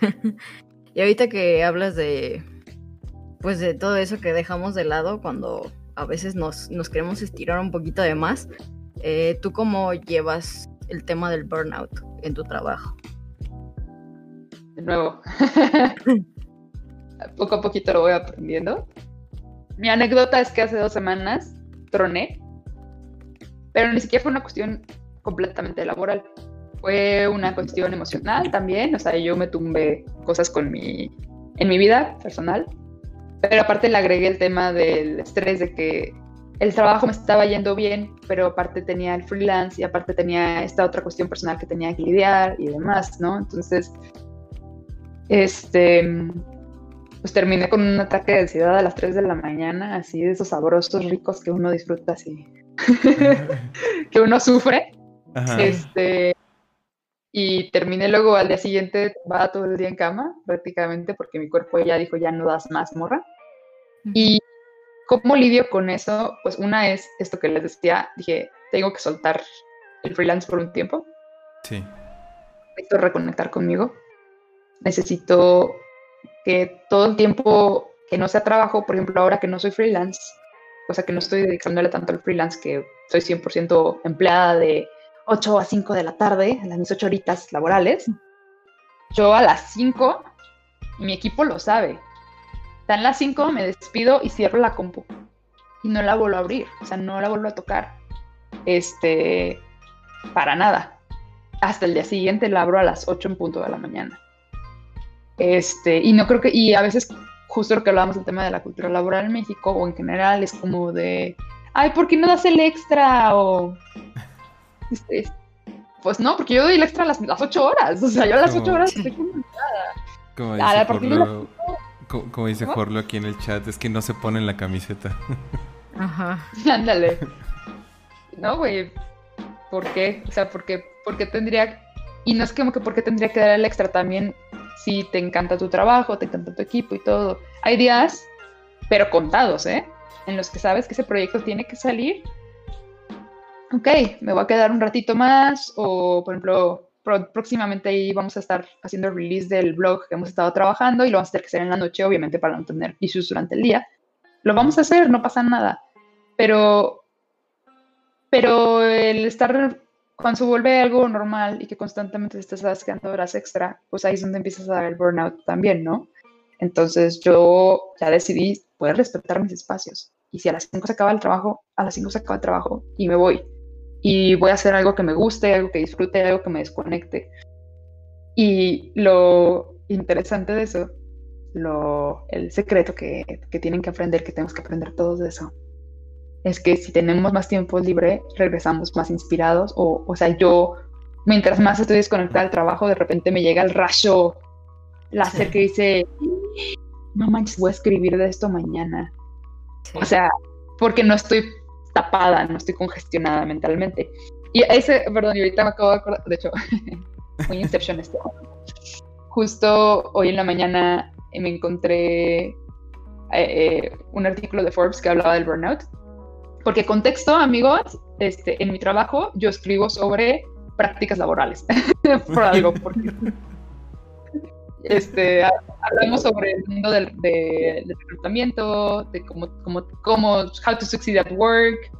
B: <laughs> y ahorita que hablas de pues de todo eso que dejamos de lado cuando a veces nos, nos queremos estirar un poquito de más, eh, ¿tú cómo llevas el tema del burnout en tu trabajo?
C: de nuevo, <laughs> poco a poquito lo voy aprendiendo. Mi anécdota es que hace dos semanas troné, pero ni siquiera fue una cuestión completamente laboral. Fue una cuestión emocional también, o sea, yo me tumbé cosas con mi, en mi vida personal, pero aparte le agregué el tema del estrés de que el trabajo me estaba yendo bien, pero aparte tenía el freelance y aparte tenía esta otra cuestión personal que tenía que lidiar y demás, ¿no? Entonces, este, pues terminé con un ataque de ansiedad a las 3 de la mañana, así de esos sabrosos ricos que uno disfruta así, <laughs> que uno sufre. Este, y terminé luego al día siguiente, va todo el día en cama, prácticamente, porque mi cuerpo ya dijo, ya no das más, morra. Y cómo lidio con eso, pues una es esto que les decía, dije, tengo que soltar el freelance por un tiempo.
A: Sí.
C: Necesito reconectar conmigo. Necesito que todo el tiempo que no sea trabajo, por ejemplo, ahora que no soy freelance, o sea, que no estoy dedicándole tanto al freelance, que soy 100% empleada de 8 a 5 de la tarde, en las mis 8 horitas laborales, yo a las 5, mi equipo lo sabe, dan las 5, me despido y cierro la compu. Y no la vuelvo a abrir, o sea, no la vuelvo a tocar. Este, para nada. Hasta el día siguiente la abro a las 8 en punto de la mañana. Este, y no creo que, y a veces, justo lo que hablábamos del tema de la cultura laboral en México o en general, es como de, ay, ¿por qué no das el extra? O, este, pues no, porque yo doy el extra a las, las 8 horas, o sea, yo a las 8 horas estoy
A: como dice, Jorlo, como, dice Jorlo aquí en el chat, es que no se pone en la camiseta. <laughs>
B: Ajá. <laughs>
C: Ándale. No, güey, ¿por qué? O sea, ¿por qué, ¿por qué tendría... Y no es como que por qué tendría que dar el extra también si te encanta tu trabajo, te encanta tu equipo y todo. Hay días, pero contados, ¿eh? En los que sabes que ese proyecto tiene que salir. Ok, me voy a quedar un ratito más o, por ejemplo, próximamente ahí vamos a estar haciendo el release del blog que hemos estado trabajando y lo vamos a tener que hacer en la noche, obviamente, para no tener issues durante el día. Lo vamos a hacer, no pasa nada. Pero, pero el estar cuando se vuelve algo normal y que constantemente te estás quedando horas extra, pues ahí es donde empiezas a dar el burnout también, ¿no? Entonces yo ya decidí poder respetar mis espacios. Y si a las 5 se acaba el trabajo, a las 5 se acaba el trabajo y me voy. Y voy a hacer algo que me guste, algo que disfrute, algo que me desconecte. Y lo interesante de eso, lo, el secreto que, que tienen que aprender, que tenemos que aprender todos de eso, es que si tenemos más tiempo libre, regresamos más inspirados. O, o sea, yo, mientras más estoy desconectada del trabajo, de repente me llega el rayo láser que dice, no manches, voy a escribir de esto mañana. O sea, porque no estoy tapada, no estoy congestionada mentalmente. Y ese, perdón, y ahorita me acabo de acordar, de hecho, <laughs> muy Inception esto. Justo hoy en la mañana me encontré eh, eh, un artículo de Forbes que hablaba del burnout porque contexto, amigos, este, en mi trabajo yo escribo sobre prácticas laborales, <laughs> por algo, porque este, hablamos sobre el mundo del, reclutamiento, de cómo, cómo, cómo, how to succeed at work,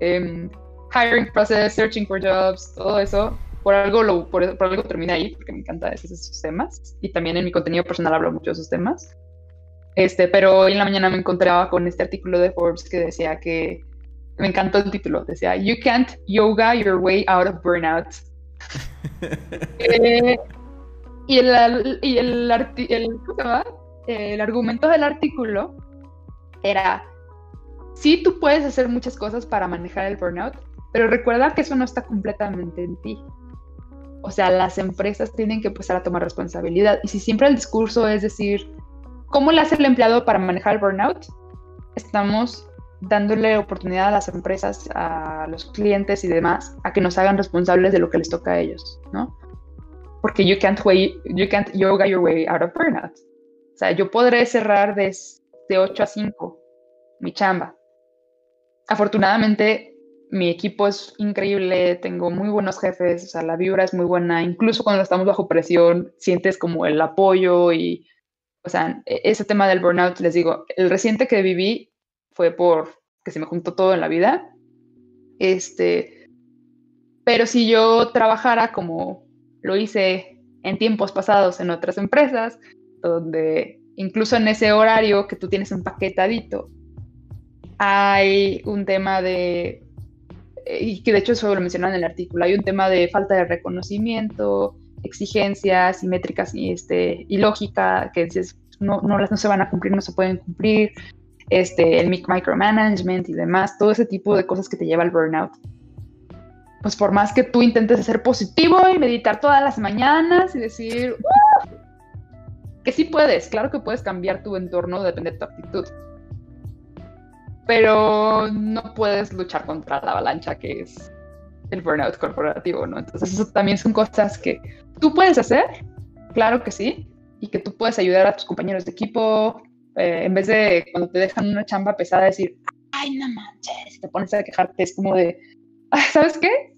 C: em, hiring process, searching for jobs, todo eso. Por algo, lo, por, algo termina ahí, porque me encanta esos, temas. Y también en mi contenido personal hablo mucho de esos temas. Este, pero hoy en la mañana me encontraba con este artículo de Forbes que decía que me encantó el título, decía, You can't yoga your way out of burnout. <laughs> Eh, y el, y el, el argumento del artículo era, sí, tú puedes hacer muchas cosas para manejar el burnout, pero recuerda que eso no está completamente en ti. O sea, las empresas tienen que empezar a tomar responsabilidad. Y si siempre el discurso es decir, ¿cómo le hace el empleado para manejar el burnout? Estamos dándole oportunidad a las empresas, a los clientes y demás, a que nos hagan responsables de lo que les toca a ellos, ¿no? Porque you can't, you can't yoga your way out of burnout. O sea, yo podré cerrar de, de 8 a 5 mi chamba. Afortunadamente, mi equipo es increíble, tengo muy buenos jefes, o sea, la vibra es muy buena, incluso cuando estamos bajo presión, sientes como el apoyo y, o sea, e-, ese tema del burnout, les digo, el reciente que viví fue por que se me juntó todo en la vida. Este, pero si yo trabajara como lo hice en tiempos pasados en otras empresas, donde incluso en ese horario que tú tienes empaquetadito, hay un tema de, y que de hecho eso lo mencionan en el artículo, hay un tema de falta de reconocimiento, exigencias y métricas y, este, lógica, que no, no, no se van a cumplir, no se pueden cumplir, este, el micromanagement y demás, todo ese tipo de cosas que te lleva al burnout. Pues por más que tú intentes ser positivo y meditar todas las mañanas y decir, que sí puedes, claro que puedes cambiar tu entorno, depende de tu actitud. Pero no puedes luchar contra la avalancha que es el burnout corporativo, ¿no? Entonces eso también son cosas que tú puedes hacer, claro que sí, y que tú puedes ayudar a tus compañeros de equipo, eh, en vez de cuando te dejan una chamba pesada decir, ay, no manches, y te pones a quejarte, es como de, ¿sabes qué?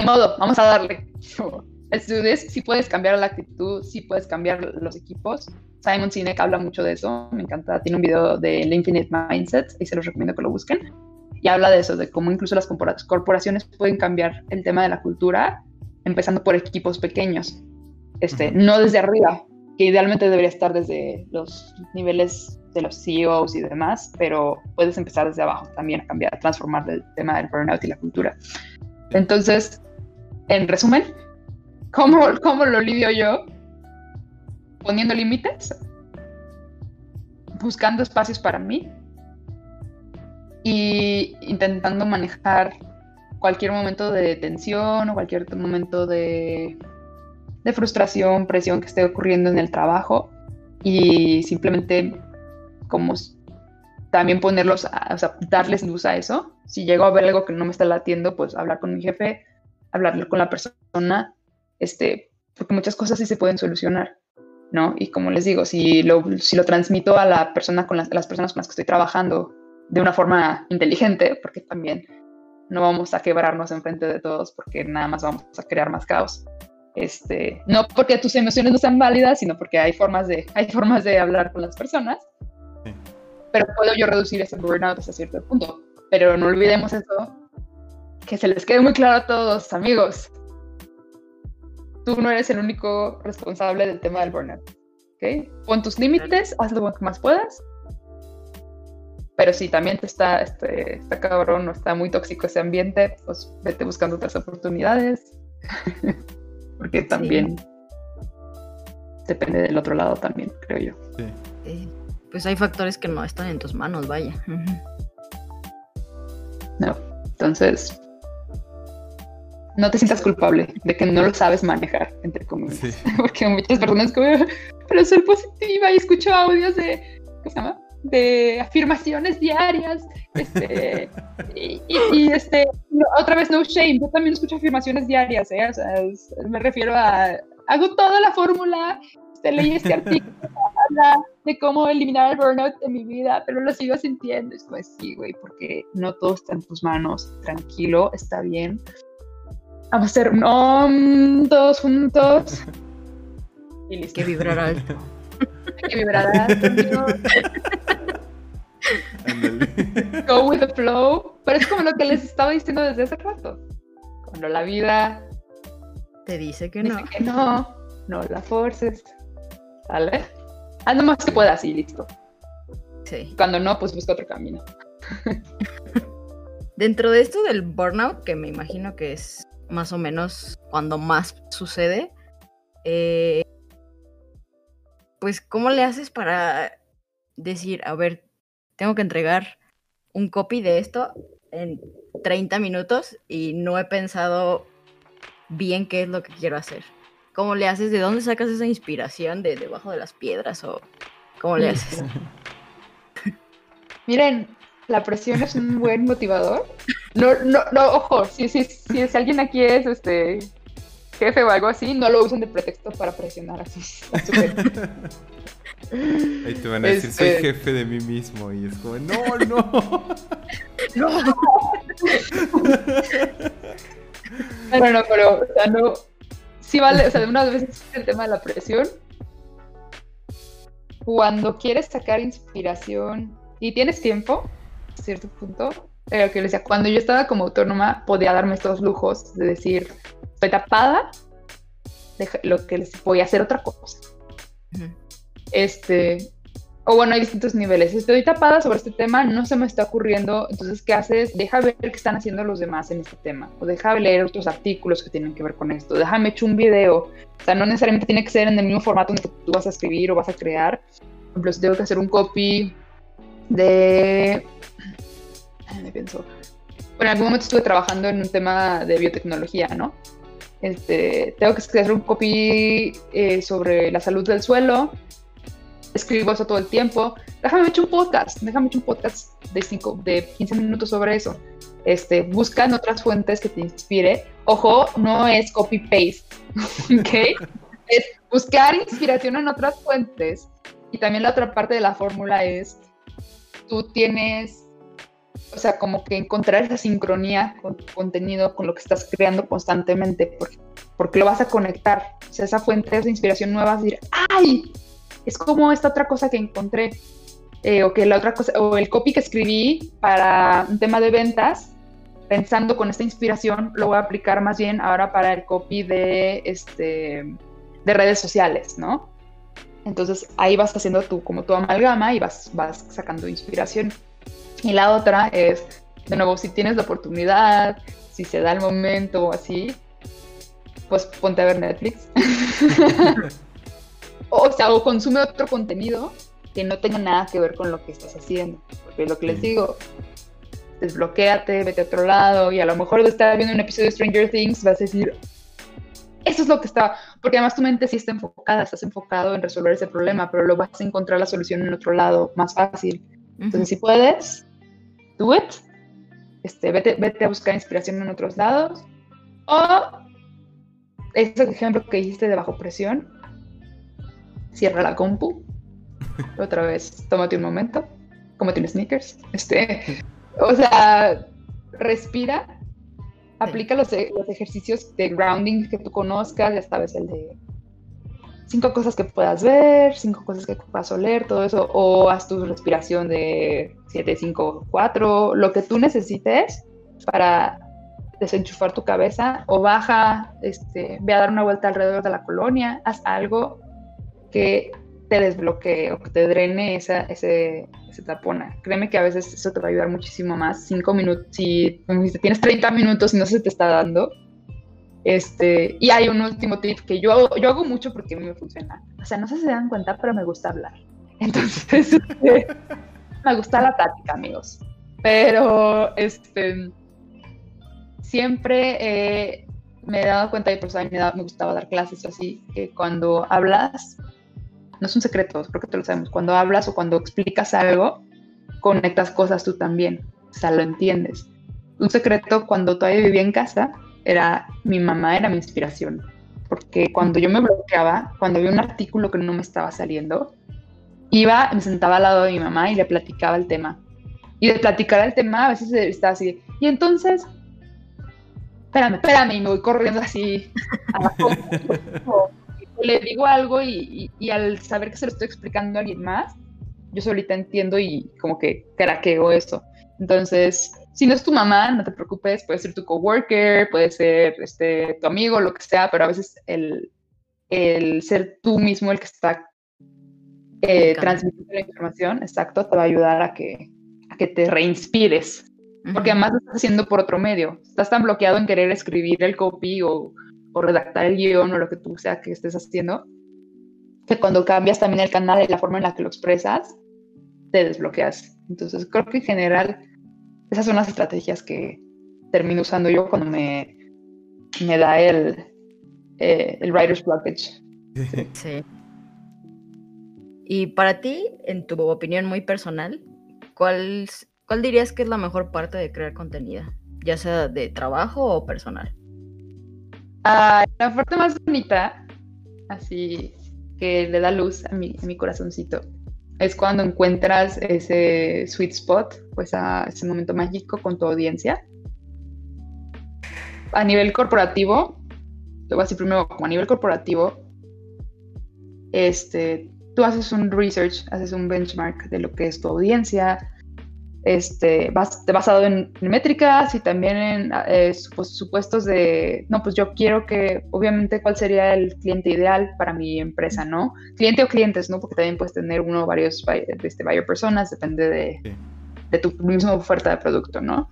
C: De modo, vamos a darle. <laughs> si puedes cambiar la actitud, si puedes cambiar los equipos. Simon Sinek habla mucho de eso, me encanta. Tiene un video de The Infinite Mindset y se los recomiendo que lo busquen. Y habla de eso, de cómo incluso las corporaciones pueden cambiar el tema de la cultura, empezando por equipos pequeños. Este, no desde arriba, que idealmente debería estar desde los niveles de los CEOs y demás, pero puedes empezar desde abajo también a cambiar, a transformar el tema del burnout y la cultura. Entonces, en resumen, ¿cómo, cómo lo lidio yo? Poniendo límites, buscando espacios para mí y intentando manejar cualquier momento de tensión o cualquier momento de, de frustración, presión que esté ocurriendo en el trabajo y simplemente como también ponerlos, o sea, darles luz a eso. Si llego a ver algo que no me está latiendo, pues hablar con mi jefe, hablar con la persona, este, porque muchas cosas sí se pueden solucionar, ¿no? Y como les digo, si lo, si lo transmito a la persona con las, las personas con las que estoy trabajando de una forma inteligente, porque también no vamos a quebrarnos enfrente de todos porque nada más vamos a crear más caos. Este, no porque tus emociones no sean válidas, sino porque hay formas de, hay formas de hablar con las personas pero puedo yo reducir ese burnout hasta cierto punto. Pero no olvidemos eso, que se les quede muy claro a todos, amigos. Tú no eres el único responsable del tema del burnout. ¿okay? Pon tus límites, haz lo que más puedas. Pero si también te está, este, está cabrón o está muy tóxico ese ambiente, pues vete buscando otras oportunidades. <laughs> Porque también depende del otro lado también, creo yo.
B: Sí pues hay factores que no están en tus manos, vaya.
C: No, entonces no te sientas culpable de que no lo sabes manejar, entre comillas. <laughs> Porque muchas personas como, pero soy positiva y escucho audios de, ¿qué se llama? De afirmaciones diarias. Este, y, este, otra vez no shame, yo también escucho afirmaciones diarias, ¿eh? O sea, me refiero a, hago toda la fórmula, te leí este artículo, de cómo eliminar el burnout de mi vida, pero lo sigo sintiendo. Es como, sí, güey, porque no todo está en tus manos. Tranquilo, está bien. Vamos a hacer un om, todos juntos.
B: Y listo. Que vibrar alto. <laughs>
C: que vibrar alto. Go with the flow. Pero es como lo que les estaba diciendo desde hace rato. Cuando la vida
B: te dice que no.
C: Dice que no, no la forces. ¿Vale? Haz lo más que puedas y listo. Sí. Cuando no, pues busca otro camino.
B: Dentro de esto del burnout, que me imagino que es más o menos cuando más sucede, eh, pues ¿cómo le haces para decir, a ver, tengo que entregar un copy de esto en 30 minutos y no he pensado bien qué es lo que quiero hacer? ¿Cómo le haces? ¿De dónde sacas esa inspiración? ¿De debajo de las piedras o cómo le haces? <laughs>
C: Miren, la presión es un buen motivador. No, no, no, ojo, si, si, si, si alguien aquí es este jefe o algo así, no lo usen de pretexto para presionar a sus,
A: Ahí te van a decir, soy este jefe de mí mismo. Y es como, no, no. <laughs>
C: no. bueno, pero, o sea, no, sí vale, o sea, de una vez el tema de la presión. Cuando quieres sacar inspiración y tienes tiempo, cierto punto, pero que les decía, cuando yo estaba como autónoma, podía darme estos lujos de decir, estoy tapada, de lo que les voy a hacer otra cosa. Este, o bueno, hay distintos niveles. Estoy tapada sobre este tema, no se me está ocurriendo, entonces, ¿qué haces? Deja ver qué están haciendo los demás en este tema, o deja leer otros artículos que tienen que ver con esto, déjame echar un video, o sea, no necesariamente tiene que ser en el mismo formato en el que tú vas a escribir o vas a crear. Por ejemplo, si tengo que hacer un copy de... me pienso. Bueno, en algún momento estuve trabajando en un tema de biotecnología, ¿no? este, tengo que hacer un copy eh, sobre la salud del suelo, escribo eso todo el tiempo, déjame echar un podcast, déjame echar un podcast de, cinco, de 15 minutos sobre eso. Este, busca en otras fuentes que te inspire. Ojo, no es copy-paste, <laughs> ¿ok? es buscar inspiración en otras fuentes. Y también la otra parte de la fórmula es, tú tienes, o sea, como que encontrar esa sincronía con tu contenido, con lo que estás creando constantemente, porque, porque lo vas a conectar. O sea, esa fuente de inspiración nueva vas a decir, ¡ay! Es como esta otra cosa que encontré. Eh, o que la otra cosa, o el copy que escribí para un tema de ventas, pensando con esta inspiración, lo voy a aplicar más bien ahora para el copy de, este, de redes sociales, ¿no? Entonces ahí vas haciendo tu, como tu amalgama y vas, vas sacando inspiración. Y la otra es, de nuevo, si tienes la oportunidad, si se da el momento o así, pues ponte a ver Netflix. <laughs> o sea, o consume otro contenido que no tenga nada que ver con lo que estás haciendo. Porque lo que les digo, desbloquéate, vete a otro lado y a lo mejor de estar viendo un episodio de Stranger Things vas a decir, eso es lo que está, porque además tu mente sí está enfocada, estás enfocado en resolver ese problema, pero lo vas a encontrar la solución en otro lado más fácil. Entonces, si puedes, do it. Este, vete, vete a buscar inspiración en otros lados. O ese ejemplo que hiciste de bajo presión, cierra la compu. <laughs> Otra vez, tómate un momento, cómete un sneakers. Este, o sea, respira, aplica los, los, ejercicios de grounding que tú conozcas, ya sabes, el de cinco cosas que puedas ver, cinco cosas que puedas oler, todo eso, o haz tu respiración de 7, 5, 4, lo que tú necesites para desenchufar tu cabeza, o baja, este, ve a dar una vuelta alrededor de la colonia, haz algo que te desbloquee o que te drene esa, ese, tapona. Créeme que a veces eso te va a ayudar muchísimo más. Cinco minutos, si tienes 30 minutos y no se te está dando. Este, y hay un último tip que yo, yo hago mucho porque a mí me funciona. O sea, no sé si se dan cuenta, pero me gusta hablar. <laughs> Entonces, este, me gusta la táctica, amigos. Pero, este, siempre eh, me he dado cuenta, y por eso me, me gustaba dar clases así, que cuando hablas no es un secreto, creo que te lo sabemos, cuando hablas o cuando explicas algo, conectas cosas tú también, o sea, lo entiendes. Un secreto cuando todavía vivía en casa era mi mamá era mi inspiración, porque cuando yo me bloqueaba, cuando había un artículo que no me estaba saliendo, iba, me sentaba al lado de mi mamá y le platicaba el tema. Y de platicar el tema a veces estaba así, y entonces, espérame, espérame, y me voy corriendo así <laughs> le digo algo y, al saber que se lo estoy explicando a alguien más, yo solita entiendo y como que craqueo eso. Entonces, si no es tu mamá, no te preocupes, puede ser tu coworker, puede ser este, tu amigo, lo que sea, pero a veces el, ser tú mismo el que está eh, transmitiendo la información, exacto, te va a ayudar a que, a que te reinspires. Porque además lo estás haciendo por otro medio. Estás tan bloqueado en querer escribir el copy o o redactar el guion o lo que tú sea que estés haciendo, que cuando cambias también el canal y la forma en la que lo expresas, te desbloqueas. Entonces creo que en general esas son las estrategias que termino usando yo cuando me, me da el, eh, el writer's blockage. <laughs>
B: Sí. Y para ti, en tu opinión muy personal, ¿cuál, ¿cuál dirías que es la mejor parte de crear contenido? Ya sea de trabajo o personal.
C: Ah, la parte más bonita, así que le da luz a mi, mi corazoncito, es cuando encuentras ese sweet spot, pues a ese momento mágico con tu audiencia. A nivel corporativo, luego así primero, como a nivel corporativo, este, tú haces un research, haces un benchmark de lo que es tu audiencia, este, basado en, métricas y también en eh, supuestos de, no, pues yo quiero que, obviamente, cuál sería el cliente ideal para mi empresa, ¿no? Cliente o clientes, ¿no? Porque también puedes tener uno o varios este, buyer personas, depende de, de tu misma oferta de producto, ¿no?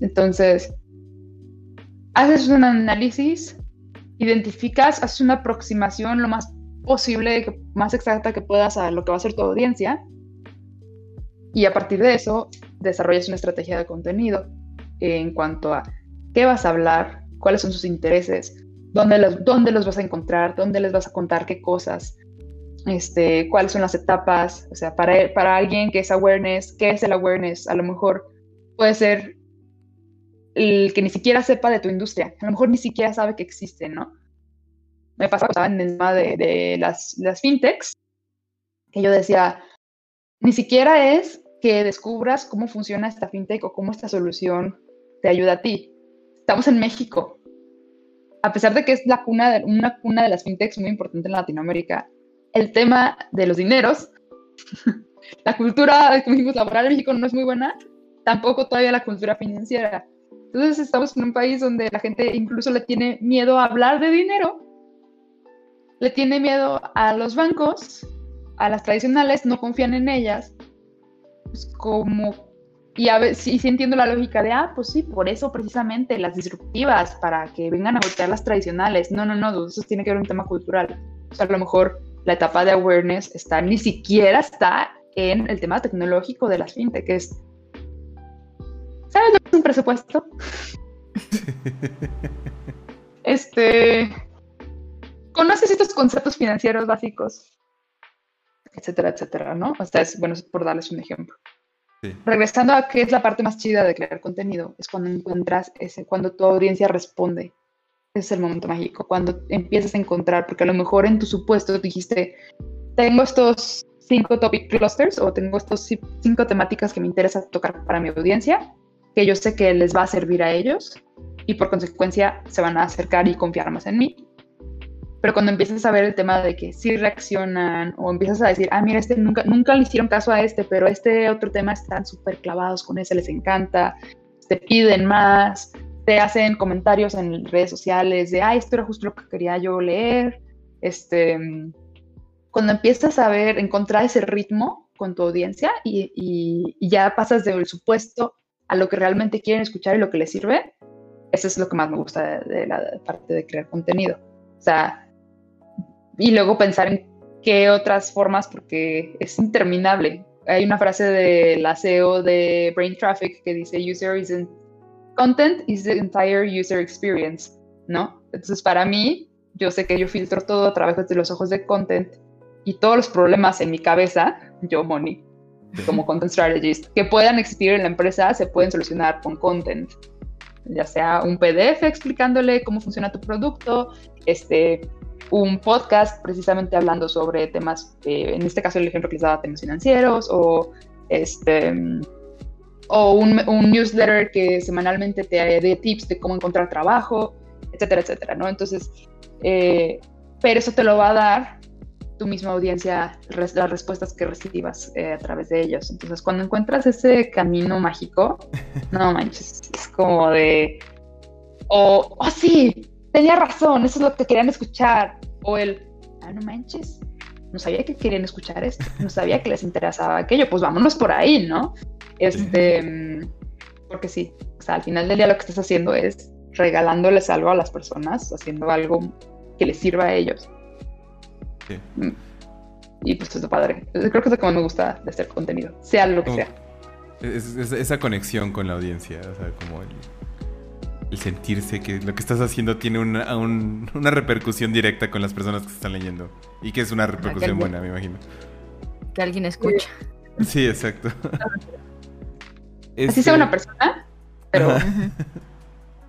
C: Entonces, haces un análisis, identificas, haces una aproximación lo más posible, más exacta que puedas a lo que va a ser tu audiencia y a partir de eso, desarrollas una estrategia de contenido en cuanto a qué vas a hablar, cuáles son sus intereses, dónde los, dónde los vas a encontrar, dónde les vas a contar qué cosas, este, cuáles son las etapas, o sea, para, para alguien que es awareness, ¿qué es el awareness? A lo mejor puede ser el que ni siquiera sepa de tu industria, a lo mejor ni siquiera sabe que existe, ¿no? Me pasaba en el tema de, de las, las fintechs, que yo decía, ni siquiera es que descubras cómo funciona esta fintech o cómo esta solución te ayuda a ti. Estamos en México. A pesar de que es una cuna de las fintechs muy importante en Latinoamérica, el tema de los dineros, <laughs> la cultura, dijimos, laboral en México no es muy buena, tampoco todavía la cultura financiera. Entonces estamos en un país donde la gente incluso le tiene miedo a hablar de dinero, le tiene miedo a los bancos, a las tradicionales, no confían en ellas, pues como y a ver, sí, sí entiendo la lógica de, ah, pues sí, por eso precisamente las disruptivas, para que vengan a voltear las tradicionales. No, no, no, eso tiene que ver un tema cultural. O sea, a lo mejor la etapa de awareness está, ni siquiera está en el tema tecnológico de las fintech, que es, ¿sabes lo que es un presupuesto? <laughs> este, ¿conoces estos conceptos financieros básicos? Etcétera, etcétera, ¿no? O sea, es, bueno, es por darles un ejemplo. Regresando a qué es la parte más chida de crear contenido, es cuando encuentras ese, cuando tu audiencia responde. Ese es el momento mágico, cuando empiezas a encontrar, porque a lo mejor en tu supuesto dijiste, tengo estos cinco topic clusters o tengo estos cinco temáticas que me interesa tocar para mi audiencia, que yo sé que les va a servir a ellos y por consecuencia se van a acercar y confiar más en mí pero cuando empiezas a ver el tema de que sí reaccionan o empiezas a decir, ah, mira, este nunca, nunca le hicieron caso a este, pero este otro tema están súper clavados con ese, les encanta, te piden más, te hacen comentarios en redes sociales de, ah, esto era justo lo que quería yo leer. Este, cuando empiezas a ver, encontrar ese ritmo con tu audiencia y, y ya pasas del supuesto a lo que realmente quieren escuchar y lo que les sirve, eso es lo que más me gusta de, de la parte de crear contenido. O sea, y luego pensar en qué otras formas, porque es interminable. Hay una frase de la CEO de Brain Traffic que dice, user isn't, content is the entire user experience, ¿no? Entonces, para mí, yo sé que yo filtro todo a través de los ojos de content y todos los problemas en mi cabeza, yo, Moni, como content strategist, que puedan existir en la empresa, se pueden solucionar con content ya sea un PDF explicándole cómo funciona tu producto, este, un podcast precisamente hablando sobre temas, eh, en este caso el ejemplo que les daba, temas financieros, o, este, o un, newsletter que semanalmente te dé tips de cómo encontrar trabajo, etcétera, etcétera, ¿no? Entonces, eh, pero eso te lo va a dar tu misma audiencia, las respuestas que recibas eh, a través de ellos. Entonces, cuando encuentras ese camino mágico, <laughs> no manches, es como de, o, oh, sí, tenía razón, eso es lo que querían escuchar. O el, ah, no manches, no sabía que querían escuchar esto, no sabía que les interesaba aquello, pues vámonos por ahí, ¿no? Este, porque sí, o sea, al final del día lo que estás haciendo es regalándoles algo a las personas, haciendo algo que les sirva a ellos. Sí. Mm. Y pues es padre. Creo que es lo que más me gusta de hacer contenido, sea lo que sea.
A: esa conexión con la audiencia, o sea, como el, el sentirse que lo que estás haciendo tiene una, una repercusión directa con las personas que están leyendo. Y que es una repercusión buena, me imagino.
B: Que alguien escucha.
A: Sí, exacto. <laughs>
C: Así sea una este, persona, pero...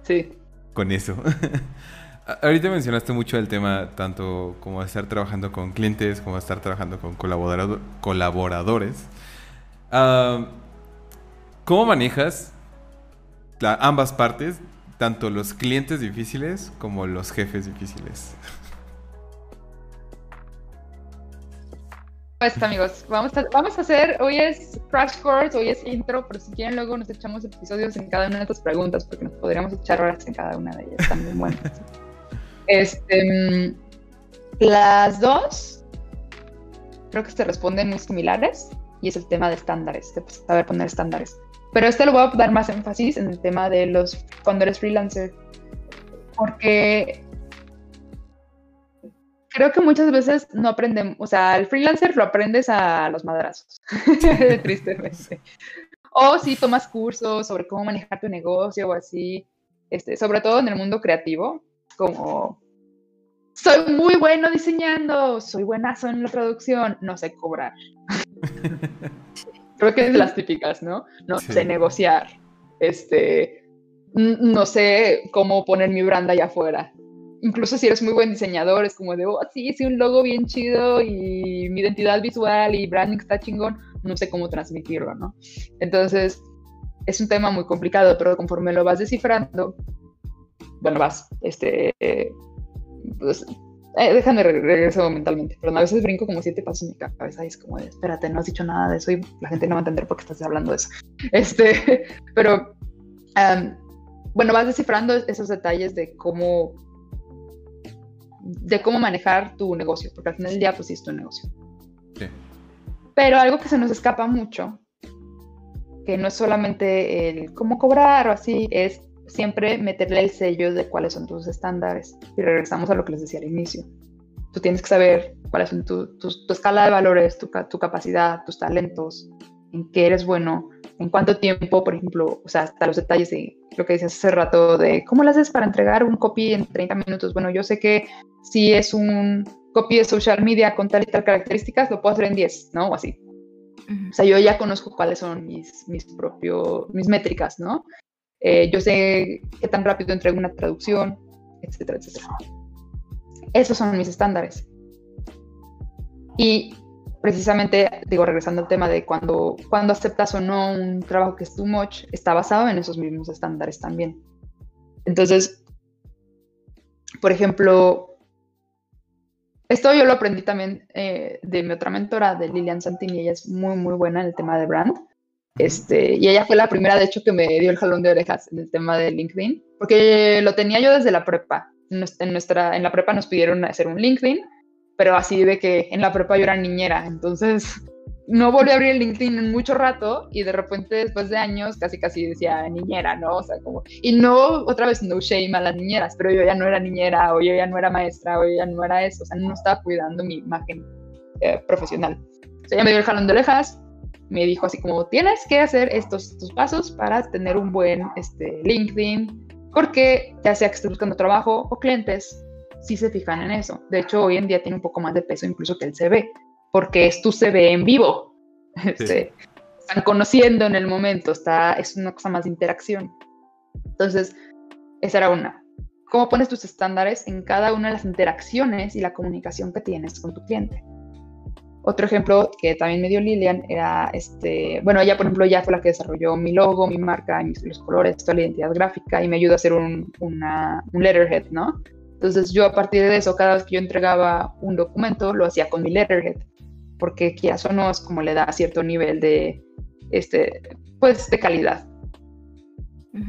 C: sí.
A: Con eso. <laughs> Ahorita mencionaste mucho el tema tanto como estar trabajando con clientes, como estar trabajando con colaboradores. Ah, ¿Cómo manejas ambas partes tanto los clientes difíciles como los jefes difíciles.
C: Pues amigos, vamos a, vamos a hacer, hoy es crash course, hoy es intro, pero si quieren luego nos echamos episodios en cada una de estas preguntas, porque nos podríamos echar horas en cada una de ellas, también buenas. <laughs> este, las dos creo que se responden muy similares y es el tema de estándares, de saber poner estándares. Pero este lo voy a dar más énfasis en el tema de los cuando eres freelancer. Porque creo que muchas veces no aprendemos, o sea, el freelancer lo aprendes a los madrazos, <laughs> tristemente. O si tomas cursos sobre cómo manejar tu negocio o así, este, sobre todo en el mundo creativo, como soy muy bueno diseñando, soy buenazo en la traducción, no sé cobrar. <laughs> Creo que es de las típicas, ¿no? No sé negociar, este, no sé cómo poner mi brand allá afuera. Incluso si eres muy buen diseñador, es como de, oh, sí, sí, un logo bien chido y mi identidad visual y branding está chingón, no sé cómo transmitirlo, ¿no? Entonces, es un tema muy complicado, pero conforme lo vas descifrando, bueno, vas, este, pues, eh, déjame regreso mentalmente, pero a veces brinco como siete pasos en mi cabeza y es como de, espérate, no has dicho nada de eso y la gente no va a entender por qué estás hablando de eso. <laughs> Este, pero, bueno, vas descifrando esos detalles de cómo, de cómo manejar tu negocio, porque al final del día, pues sí es tu negocio. Sí. Pero algo que se nos escapa mucho, que no es solamente el cómo cobrar o así, es siempre meterle el sello de cuáles son tus estándares. Y regresamos a lo que les decía al inicio. Tú tienes que saber cuáles son tu, escala de valores, tu, tu, capacidad, tus talentos, en qué eres bueno, en cuánto tiempo, por ejemplo, o sea, hasta los detalles de lo que decías hace rato de cómo lo haces para entregar un copy en 30 minutos. Bueno, yo sé que si es un copy de social media con tal y tal características, lo puedo hacer en 10, ¿no? O así. O sea, yo ya conozco cuáles son mis, mis propios, mis métricas, ¿no? Eh, yo sé qué tan rápido entrego una traducción, etcétera, etcétera. Esos son mis estándares. Y precisamente, digo, regresando al tema de cuando, cuando aceptas o no un trabajo que es too much, está basado en esos mismos estándares también. Entonces, por ejemplo, esto yo lo aprendí también eh, de mi otra mentora, de Lilian Santini, ella es muy, muy buena en el tema de brand. Este, y ella fue la primera, de hecho, que me dio el jalón de orejas en el tema de LinkedIn, porque lo tenía yo desde la prepa. En, nuestra, en la prepa nos pidieron hacer un LinkedIn, pero así de que en la prepa yo era niñera, entonces <laughs> no volví a abrir el LinkedIn en mucho rato y de repente después de años casi casi decía niñera, ¿no? O sea, como, y no, otra vez no shame a las niñeras, pero yo ya no era niñera o yo ya no era maestra o yo ya no era eso, o sea, no estaba cuidando mi imagen eh, profesional. O sea, ella me dio el jalón de orejas, me dijo así como, tienes que hacer estos, estos pasos para tener un buen este, LinkedIn, porque ya sea que estés buscando trabajo o clientes, sí se fijan en eso. De hecho, hoy en día tiene un poco más de peso incluso que el CV, porque es tu CV en vivo. <laughs> Este, están conociendo en el momento, está, es una cosa más de interacción. Entonces, esa era una. ¿Cómo pones tus estándares en cada una de las interacciones y la comunicación que tienes con tu cliente? Otro ejemplo que también me dio Lilian era, este, bueno, ella por ejemplo ya fue la que desarrolló mi logo, mi marca, mis, los colores, toda la identidad gráfica y me ayuda a hacer un, una, un letterhead, ¿no? Entonces yo a partir de eso, cada vez que yo entregaba un documento, lo hacía con mi letterhead, porque quizás o no es como le da cierto nivel de, este, pues, de calidad.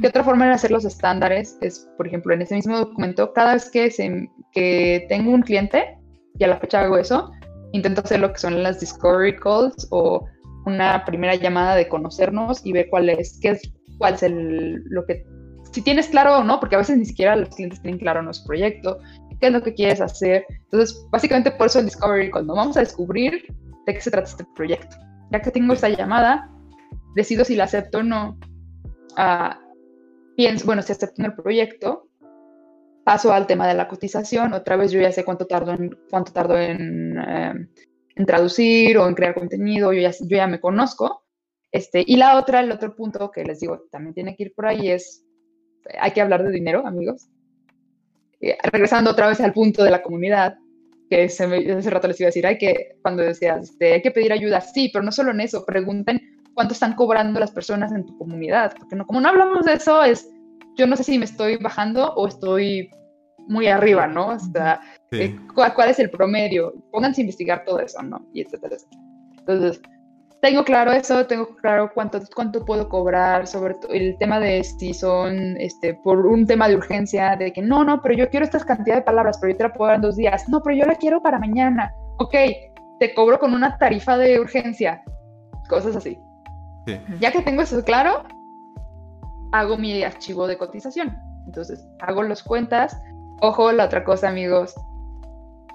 C: ¿Qué otra forma de hacer los estándares? Es, por ejemplo, en ese mismo documento, cada vez que, se, que tengo un cliente, y a la fecha hago eso, intento hacer lo que son las discovery calls o una primera llamada de conocernos y ver cuál es, qué es, cuál es el, lo que, si tienes claro o no, porque a veces ni siquiera los clientes tienen claro nuestro proyecto, qué es lo que quieres hacer. Entonces, básicamente por eso el discovery call, ¿no? Vamos a descubrir de qué se trata este proyecto. Ya que tengo esta llamada, decido si la acepto o no. Uh, pienso, bueno, si acepto el proyecto, paso al tema de la cotización. Otra vez yo ya sé cuánto tardo en, cuánto tardo em, en traducir o en crear contenido, yo ya, yo ya me conozco. Este, y la otra, el otro punto que les digo, también tiene que ir por ahí es, hay que hablar de dinero, amigos. Eh, regresando otra vez al punto de la comunidad, que se me, hace rato les iba a decir, hay que, cuando decías, este, hay que pedir ayuda, sí, pero no solo en eso, pregunten cuánto están cobrando las personas en tu comunidad, porque no, como no hablamos de eso, es yo no sé si me estoy bajando o estoy muy arriba, ¿no? O sea, eh, ¿cuál, es el promedio? Pónganse a investigar todo eso, ¿no? Y etcétera, etcétera. Entonces, tengo claro eso, tengo claro cuánto, cuánto puedo cobrar, sobre todo el tema de si son, este, por un tema de urgencia, de que no, no, pero yo quiero esta cantidad de palabras, pero yo te la puedo dar en dos días. No, pero yo la quiero para mañana. Ok, te cobro con una tarifa de urgencia. Cosas así. Ya que tengo eso claro, hago mi archivo de cotización. Entonces, hago las cuentas. Ojo, la otra cosa, amigos,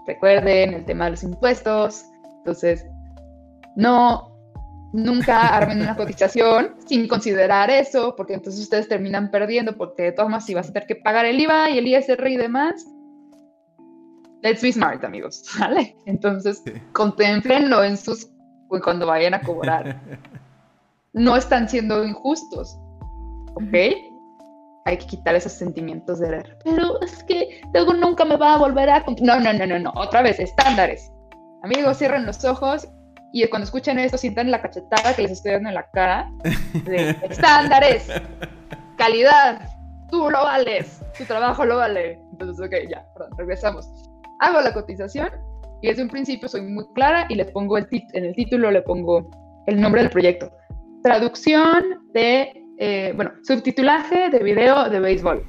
C: recuerden el tema de los impuestos. Entonces, no, nunca <laughs> armen una cotización sin considerar eso, porque entonces ustedes terminan perdiendo, porque de todas maneras, si vas a tener que pagar el IVA y el ISR y demás, let's be smart, amigos, <laughs> ¿sale? Entonces, contemplenlo en sus, cuando vayan a cobrar. <laughs> no están siendo injustos, ¿ok? Hay que quitar esos sentimientos de, pero es que luego nunca me va a volver a... No, no, no, no, no, otra vez, estándares. Amigos, cierren los ojos y cuando escuchen esto sientan la cachetada que les estoy dando en la cara de estándares, <laughs> calidad, tú lo vales, tu trabajo lo vale. Entonces, ok, ya, perdón, regresamos. Hago la cotización y desde un principio soy muy clara y le pongo el en el título le pongo el nombre del proyecto. Traducción de, eh, bueno, subtitulaje de video de béisbol.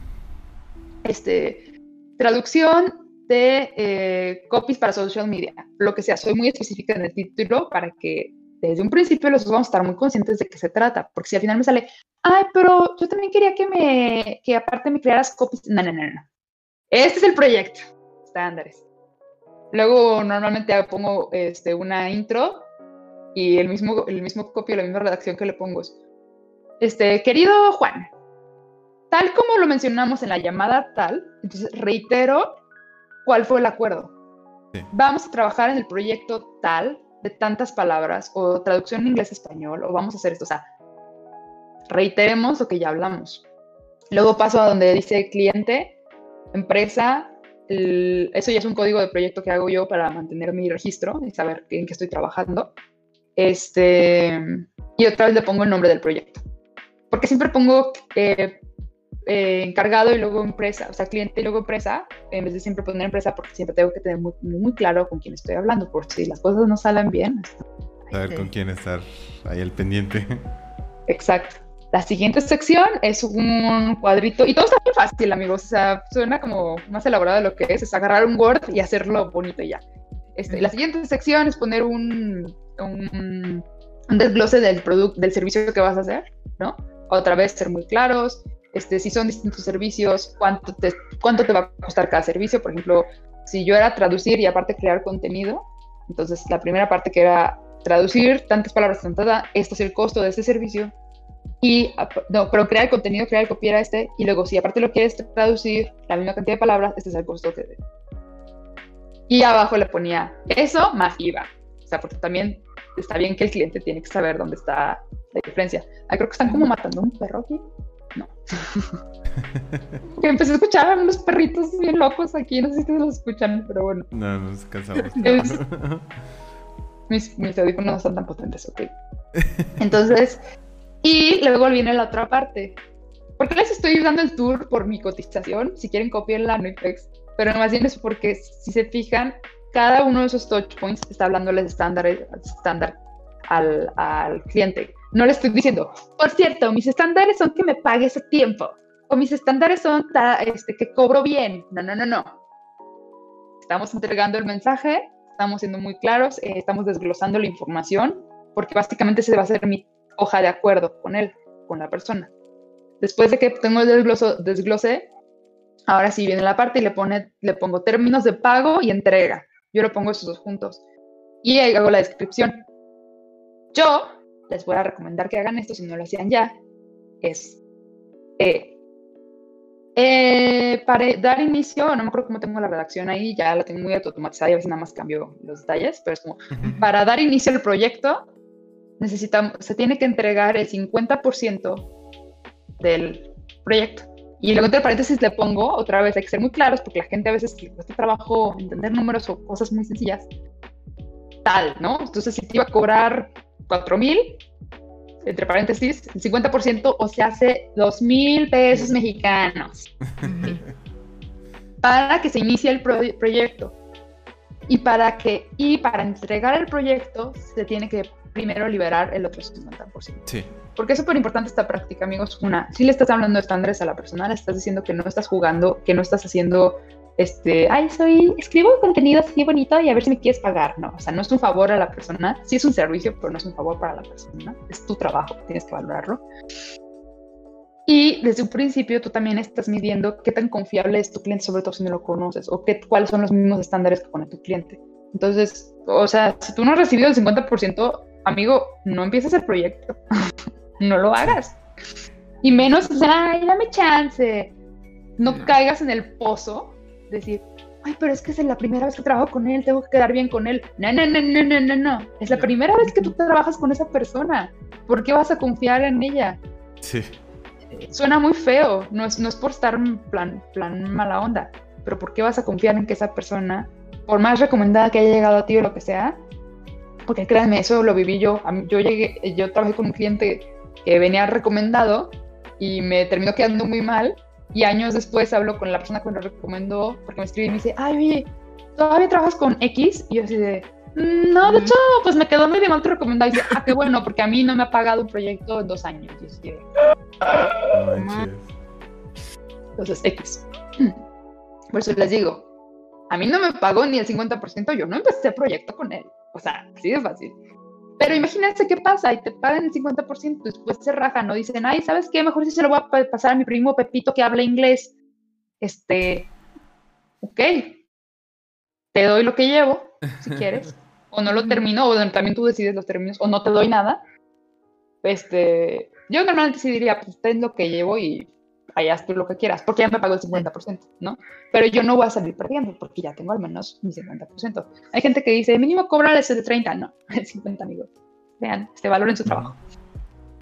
C: Este, traducción de eh, copies para social media, lo que sea. Soy muy específica en el título para que desde un principio los vamos a estar muy conscientes de qué se trata, porque si al final me sale, ay, pero yo también quería que me, que aparte me crearas copies. No, no, no, no. Este es el proyecto, estándares. Luego normalmente pongo este, una intro y el mismo, el mismo copio, la misma redacción que le pongo es, este, querido Juan, tal como lo mencionamos en la llamada tal, entonces reitero cuál fue el acuerdo. Vamos a trabajar en el proyecto tal de tantas palabras o traducción inglés-español o vamos a hacer esto. O sea, reiteremos lo que ya hablamos. Luego paso a donde dice cliente, empresa, eso ya es un código de proyecto que hago yo para mantener mi registro y saber en qué estoy trabajando. Este, y otra vez le pongo el nombre del proyecto. Porque siempre pongo eh, eh, encargado y luego empresa, o sea, cliente y luego empresa, en vez de siempre poner empresa, porque siempre tengo que tener muy, muy claro con quién estoy hablando, por si las cosas no salen bien.
A: Saber con quién estar ahí al pendiente.
C: Exacto. La siguiente sección es un cuadrito, y todo está muy fácil, amigos, o sea, suena como más elaborado de lo que es, es agarrar un Word y hacerlo bonito y ya. Este, la siguiente sección es poner un, un, un desglose del producto, del servicio que vas a hacer, ¿no? Otra vez ser muy claros, este, si son distintos servicios, cuánto te, cuánto te va a costar cada servicio. Por ejemplo, si yo era traducir y aparte crear contenido, entonces la primera parte que era traducir tantas palabras, tantas, esto es el costo de ese servicio. Y, no, pero crear contenido, crear el copiar este, y luego si aparte lo quieres traducir, la misma cantidad de palabras, este es el costo que... Y abajo le ponía eso más IVA. O sea, porque también está bien que el cliente tiene que saber dónde está la diferencia. Ah, creo que están como matando un perro aquí. No. que empecé a escuchar a unos perritos bien locos aquí, no sé si los escuchan, pero bueno.
A: No, nos cansamos. <laughs> <laughs>
C: mis, mis audífonos no son tan potentes, ok. Entonces, y luego viene la otra parte. ¿Por qué les estoy dando el tour por mi cotización? Si quieren copiarla, no Pero más bien es porque, si se fijan, cada uno de esos touch points está hablándoles estándar, estándar al, al cliente. No le estoy diciendo, por cierto, mis estándares son que me pagues a tiempo, o mis estándares son este, que cobro bien. No, no, no, no. Estamos entregando el mensaje, estamos siendo muy claros, eh, estamos desglosando la información, porque básicamente se va a hacer mi hoja de acuerdo con él, con la persona. Después de que tengo el desgloso, desglose, ahora sí viene la parte y le, pone, le pongo términos de pago y entrega. Yo lo pongo esos dos juntos. Y ahí hago la descripción. Yo les voy a recomendar que hagan esto si no lo hacían ya, es eh, eh, para dar inicio, no me acuerdo cómo tengo la redacción ahí, ya la tengo muy automatizada y a veces nada más cambio los detalles, pero es como, para dar inicio al proyecto, necesitamos, se tiene que entregar el 50% del proyecto. Y luego entre paréntesis le pongo, otra vez hay que ser muy claros porque la gente a veces le cuesta trabajo entender números o cosas muy sencillas. Tal, ¿no? Entonces si te iba a cobrar 4 mil, entre paréntesis, el 50% o se hace 2 mil pesos mexicanos. para que se inicie el proyecto. Y para que, y para entregar el proyecto, se tiene que primero liberar el otro 50%. Sí. Porque es súper importante esta práctica, amigos. Una, si le estás hablando de estándares a la persona, le estás diciendo que no estás jugando, que no estás haciendo este, ay, soy, escribo contenido así bonito y a ver si me quieres pagar. No, o sea, no es un favor a la persona, sí es un servicio, pero no es un favor para la persona, es tu trabajo, tienes que valorarlo. Y desde un principio tú también estás midiendo qué tan confiable es tu cliente, sobre todo si no lo conoces, o qué, cuáles son los mismos estándares que pone tu cliente. Entonces, o sea, si tú no has recibido el 50%, amigo, no empieces el proyecto, <laughs> no lo hagas. Y menos, ay, dame chance. No caigas en el pozo decir, ay, pero es que es la primera vez que trabajo con él, tengo que quedar bien con él. No, no, no, no, no, no, no. Es la primera vez que tú trabajas con esa persona. ¿Por qué vas a confiar en ella?
A: Sí.
C: Suena muy feo, no es, no es por estar en plan, plan mala onda, pero ¿por qué vas a confiar en que esa persona, por más recomendada que haya llegado a ti o lo que sea, porque créanme, eso lo viví yo. Yo llegué, yo trabajé con un cliente que venía recomendado y me terminó quedando muy mal. Y años después hablo con la persona que me lo recomendó porque me escribe y me dice, ay, oye, ¿todavía trabajas con X? Y yo así de, mm, no, de hecho, pues me quedó medio mal tu recomendado. Y dice, ah, qué bueno, porque a mí no me ha pagado un proyecto en dos años. Y así de, entonces, X. <clears throat> Por eso les digo, a mí no me pagó ni el 50%, yo no empecé el proyecto con él. O sea, así de fácil. Pero imagínense qué pasa y te pagan el 50%, después se rajan, ¿no? Dicen, ay, ¿sabes qué? Mejor si se lo voy a pasar a mi primo Pepito que habla inglés. Este, ok, te doy lo que llevo, si quieres, <laughs> o no lo termino, o también tú decides los términos, o no te doy nada. Este, yo normalmente sí diría, pues ten lo que llevo y allá tú lo que quieras, porque ya me pagó el 50%, ¿no? Pero yo no voy a salir perdiendo porque ya tengo al menos mi 50%. Hay gente que dice, mínimo cobrarles <laughs> el 30, no, el 50, amigos. Vean, este valor en su trabajo.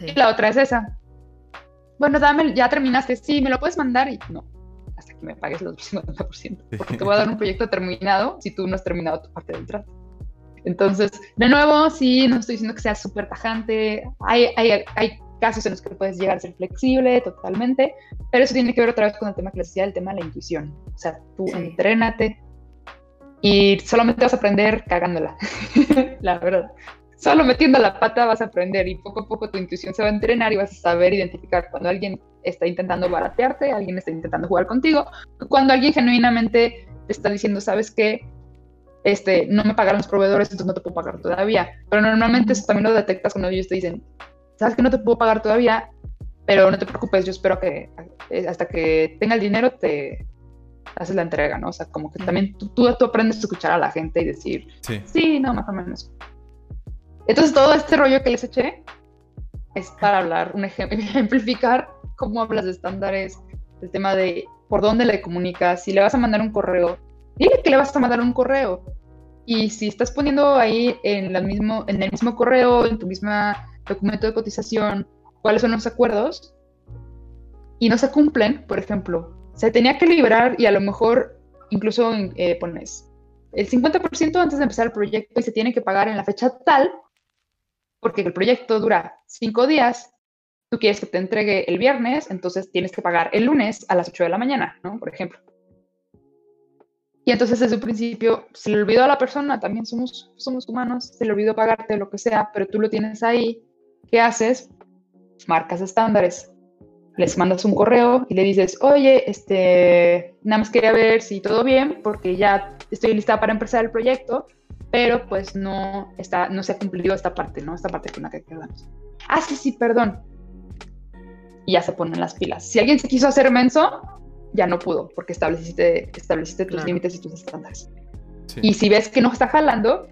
C: Y la otra es esa. Bueno, dame, ya terminaste, sí, me lo puedes mandar y no, hasta que me pagues los 50%, porque te voy a dar un proyecto terminado si tú no has terminado tu parte del trato. Entonces, de nuevo, sí, no estoy diciendo que sea súper tajante. Hay, hay, hay casos en los que puedes llegar a ser flexible totalmente, pero eso tiene que ver otra vez con el tema que les decía, el tema de la intuición. O sea, tú entrénate y solamente vas a aprender cagándola, <laughs> la verdad. Solo metiendo la pata vas a aprender y poco a poco tu intuición se va a entrenar y vas a saber identificar cuando alguien está intentando baratearte, alguien está intentando jugar contigo, cuando alguien genuinamente te está diciendo, ¿sabes qué? Este, no me pagaron los proveedores, entonces no te puedo pagar todavía. Pero normalmente eso también lo detectas cuando ellos te dicen, sabes que no te puedo pagar todavía, pero no te preocupes, yo espero que eh, hasta que tenga el dinero te haces la entrega, ¿no? O sea, como que también tú, tú, aprendes a escuchar a la gente y decir, sí. sí, no, más o menos. Entonces todo este rollo que les eché es para hablar, un ejemplo, <laughs> ejemplificar cómo hablas de estándares, el tema de por dónde le comunicas, si le vas a mandar un correo, dile que le vas a mandar un correo. Y si estás poniendo ahí en, la mismo, en el mismo correo, en tu misma documento de cotización, cuáles son los acuerdos y no se cumplen, por ejemplo, se tenía que librar y a lo mejor incluso eh, pones el 50% antes de empezar el proyecto y se tiene que pagar en la fecha tal, porque el proyecto dura cinco días, tú quieres que te entregue el viernes, entonces tienes que pagar el lunes a las 8 de la mañana, ¿no? Por ejemplo. Y entonces desde un principio se le olvidó a la persona, también somos, somos humanos, se le olvidó pagarte lo que sea, pero tú lo tienes ahí ¿Qué haces? Marcas estándares. Les mandas un correo y le dices, oye, este, nada más quería ver si todo bien, porque ya estoy lista para empezar el proyecto, pero pues no, está, no se ha cumplido esta parte, ¿no? Esta parte con la que quedamos. Ah, sí, sí, perdón. Y ya se ponen las pilas. Si alguien se quiso hacer menso, ya no pudo, porque estableciste, estableciste tus límites y tus estándares. Y si ves que no está jalando,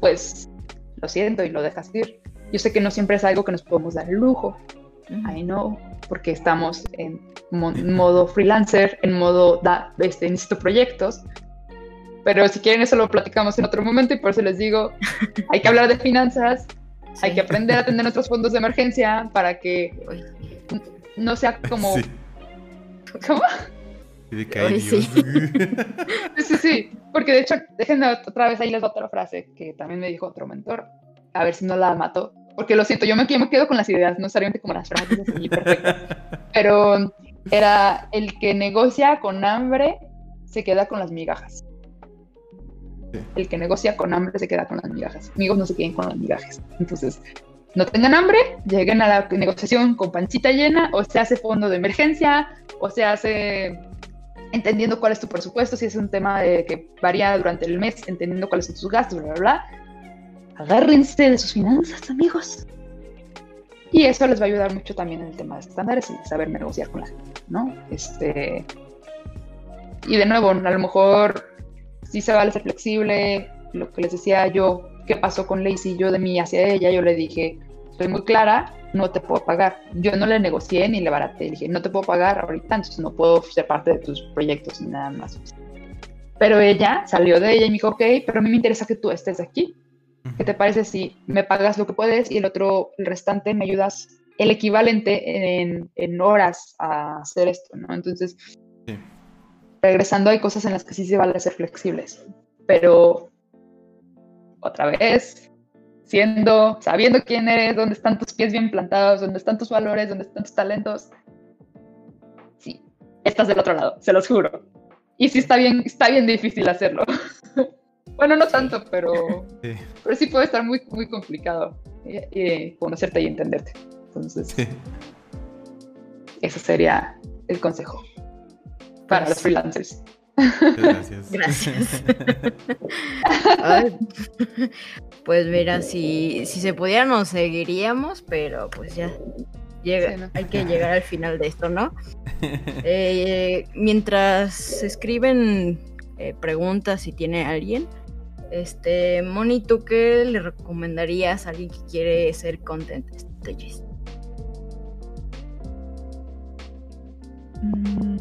C: pues lo siento y lo dejas ir. Yo sé que no siempre es algo que nos podemos dar el lujo. I know, porque estamos en modo freelancer, en modo da, este, necesito proyectos. Pero si quieren eso lo platicamos en otro momento y por eso les digo, <laughs> hay que hablar de finanzas, hay que aprender a tener nuestros fondos de emergencia para que no sea como... ¿Cómo?
A: Sí.
C: sí, sí, porque de hecho, déjenme otra vez ahí les otra frase que también me dijo otro mentor a ver si no la mato. Porque lo siento, yo me, me quedo con las ideas, no necesariamente como las frases así perfectas. Pero era el que negocia con hambre se queda con las migajas. El que negocia con hambre se queda con las migajas. Amigos no se queden con las migajas. Entonces, no tengan hambre, lleguen a la negociación con pancita llena, o se hace fondo de emergencia, o se hace entendiendo cuál es tu presupuesto, si es un tema de que varía durante el mes, entendiendo cuáles son tus gastos, bla, bla, bla agárrense de sus finanzas, amigos. Y eso les va a ayudar mucho también en el tema de estándares y saber negociar con la gente, ¿no? Este. Y de nuevo, a lo mejor sí se vale ser flexible. Lo que les decía yo, ¿qué pasó con Lacey? Yo de mí hacia ella, yo le dije, soy muy clara, no te puedo pagar. Yo no le negocié ni le baraté. Le dije, no te puedo pagar ahorita, entonces no puedo ser parte de tus proyectos ni nada más. Pero ella salió de ella y me dijo, ok, pero a mí me interesa que tú estés aquí. ¿Qué te parece si me pagas lo que puedes y el otro, el restante, me ayudas el equivalente en, en horas a hacer esto, ¿no? Entonces, regresando, hay cosas en las que sí se vale ser flexibles, pero otra vez, siendo, sabiendo quién eres, dónde están tus pies bien plantados, dónde están tus valores, dónde están tus talentos, sí, estás del otro lado, se los juro. Y sí está bien, está bien difícil hacerlo. <laughs> bueno, no tanto, pero sí. pero sí puede estar muy, muy complicado eh, conocerte y entenderte. Entonces, sí. ese sería el consejo para los freelancers.
A: Gracias.
B: Gracias. <laughs> pues mira, si, si se pudiera nos seguiríamos, pero pues ya llega, sí, no. hay que llegar al final de esto, ¿no? Eh, mientras escriben eh, preguntas si tiene alguien, este, Moni, ¿tú qué le recomendarías a alguien que quiere ser content stagist?
C: Mm.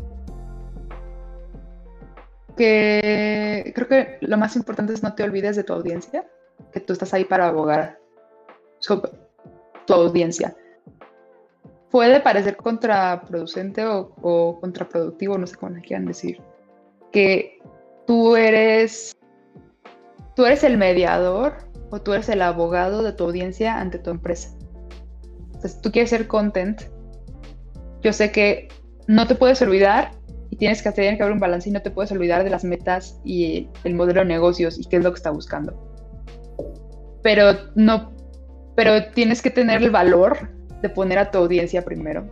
C: Que creo que lo más importante es no te olvides de tu audiencia, que tú estás ahí para abogar tu audiencia. Puede parecer contraproducente o contraproductivo, no sé cómo le quieran decir, que tú eres, tú eres el mediador o tú eres el abogado de tu audiencia ante tu empresa. Entonces, tú quieres ser content. Yo sé que no te puedes olvidar y tienes que tener que haber un balance y no te puedes olvidar de las metas y el modelo de negocios y qué es lo que está buscando. Pero no, pero tienes que tener el valor de poner a tu audiencia primero,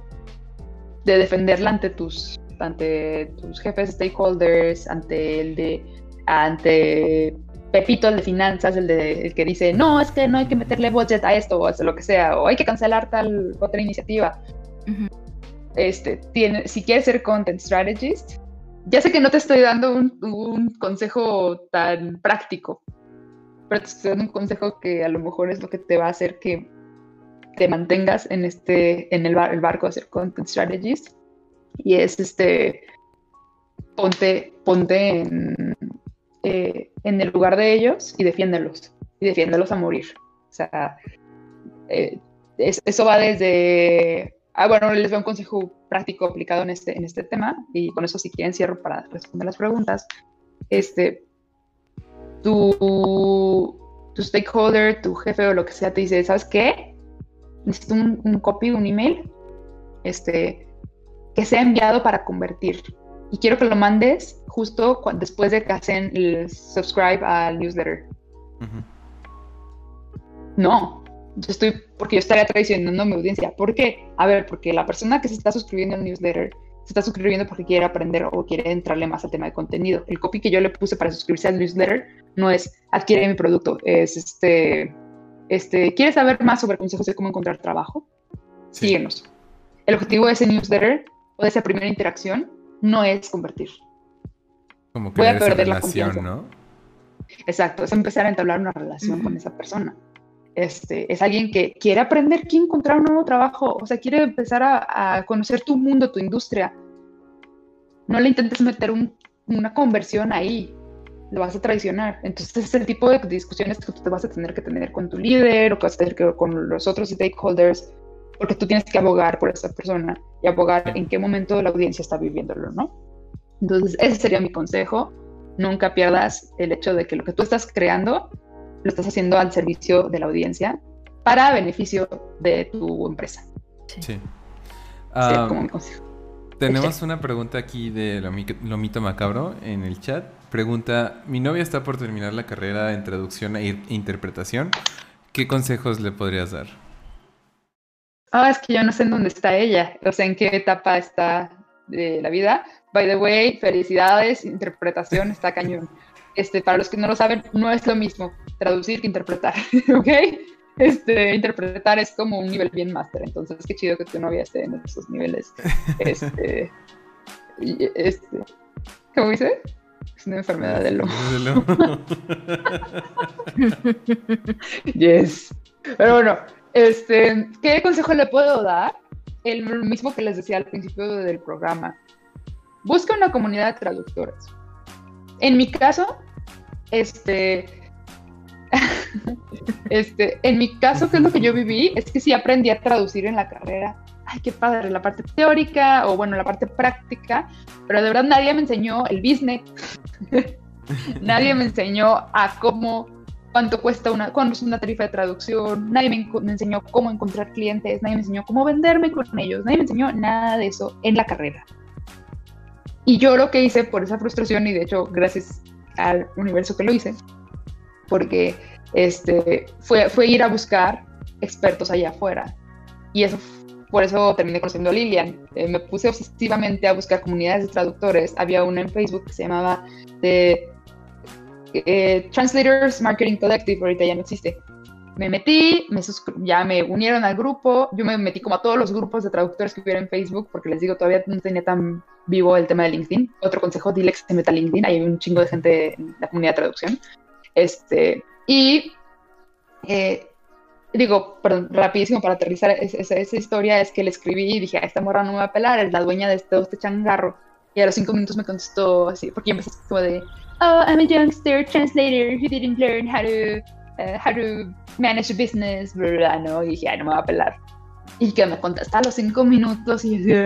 C: de defenderla ante tus, ante tus jefes, stakeholders, ante el de, ante Pepito, el de finanzas, el, de, el que dice, no, es que no hay que meterle budget a esto o a lo que sea, o hay que cancelar tal otra iniciativa. Uh -huh este, tiene, si quieres ser content strategist, ya sé que no te estoy dando un, un, consejo tan práctico, pero te estoy dando un consejo que a lo mejor es lo que te va a hacer que te mantengas en este, en el, bar, el barco de ser content strategist. Y es este, ponte, ponte en, eh, en el lugar de ellos y defiéndelos. Y defiéndelos a morir. O sea, eh, es, eso va desde Ah, bueno, les doy un consejo práctico aplicado en este, en este tema y con eso si quieren cierro para responder las preguntas. Este, tu, tu stakeholder, tu jefe o lo que sea te dice, ¿sabes qué? Necesito un, un copy, un email, este, que sea enviado para convertir. Y quiero que lo mandes justo después de que hacen el subscribe al newsletter. Uh -huh. No, yo estoy, porque yo estaría traicionando a mi audiencia. ¿Por qué? A ver, porque la persona que se está suscribiendo al newsletter se está suscribiendo porque quiere aprender o quiere entrarle más al tema de contenido. El copy que yo le puse para suscribirse al newsletter no es adquiere mi producto, es este, este, ¿quieres saber más sobre consejos de cómo encontrar trabajo? Sí. Síguenos. El objetivo de ese newsletter o de esa primera interacción no es convertir.
A: Como que Voy a perder relación, la confianza. ¿no?
C: Exacto, es empezar a entablar una relación uh -huh. con esa persona. Este, es alguien que quiere aprender, quiere encontrar un nuevo trabajo, o sea, quiere empezar a, a conocer tu mundo, tu industria. No le intentes meter un, una conversión ahí, lo vas a traicionar. Entonces, es el tipo de discusiones que tú te vas a tener que tener con tu líder o que vas a tener que con los otros stakeholders, porque tú tienes que abogar por esa persona y abogar en qué momento la audiencia está viviéndolo, ¿no? Entonces, ese sería mi consejo. Nunca pierdas el hecho de que lo que tú estás creando lo estás haciendo al servicio de la audiencia para beneficio de tu empresa.
A: Sí. sí. Um, como mi consejo. Tenemos una pregunta aquí de Lomito Macabro en el chat. Pregunta, mi novia está por terminar la carrera en traducción e interpretación. ¿Qué consejos le podrías dar?
C: Ah, es que yo no sé en dónde está ella, o sea, en qué etapa está de la vida. By the way, felicidades, interpretación está cañón. Este, para los que no lo saben, no es lo mismo traducir que interpretar, <laughs> ¿ok? Este, interpretar es como un nivel bien máster, entonces qué chido que tu novia esté en esos niveles. Este, este, ¿cómo dice? Es una enfermedad del lomo. <laughs> yes. Pero bueno, este, ¿qué consejo le puedo dar? El mismo que les decía al principio del programa. Busca una comunidad de traductores en mi caso, este, <laughs> este, en mi caso, ¿qué es lo que yo viví? Es que sí aprendí a traducir en la carrera. Ay, qué padre, la parte teórica o bueno, la parte práctica, pero de verdad nadie me enseñó el business. <laughs> nadie me enseñó a cómo, cuánto cuesta una, cuánto es una tarifa de traducción, nadie me, me, enseñó cómo encontrar clientes, nadie me enseñó cómo venderme con ellos, nadie me enseñó nada de eso en la carrera. Y yo lo que hice por esa frustración, y de hecho gracias al universo que lo hice, porque este, fue, fue ir a buscar expertos allá afuera. Y eso, por eso terminé conociendo a Lilian. Eh, me puse obsesivamente a buscar comunidades de traductores. Había una en Facebook que se llamaba de, eh, Translators Marketing Collective, ahorita ya no existe. Me metí, me ya me unieron al grupo, yo me metí como a todos los grupos de traductores que hubiera en Facebook, porque les digo, todavía no tenía tan vivo el tema de LinkedIn. Otro consejo, dile que se meta a LinkedIn, hay un chingo de gente en la comunidad de traducción. Este, y eh, digo, perdón, rapidísimo para aterrizar esa, historia, es que le escribí y dije, esta morra no me va a pelar, es la dueña de este, este changarro. Y a los cinco minutos me contestó así, porque empecé como de, oh, I'm a youngster translator who didn't learn how to, uh, how to manage a business, bla, bla, ¿no? Y dije, ay, no me va a pelar. Y que me contesta a los cinco minutos y yo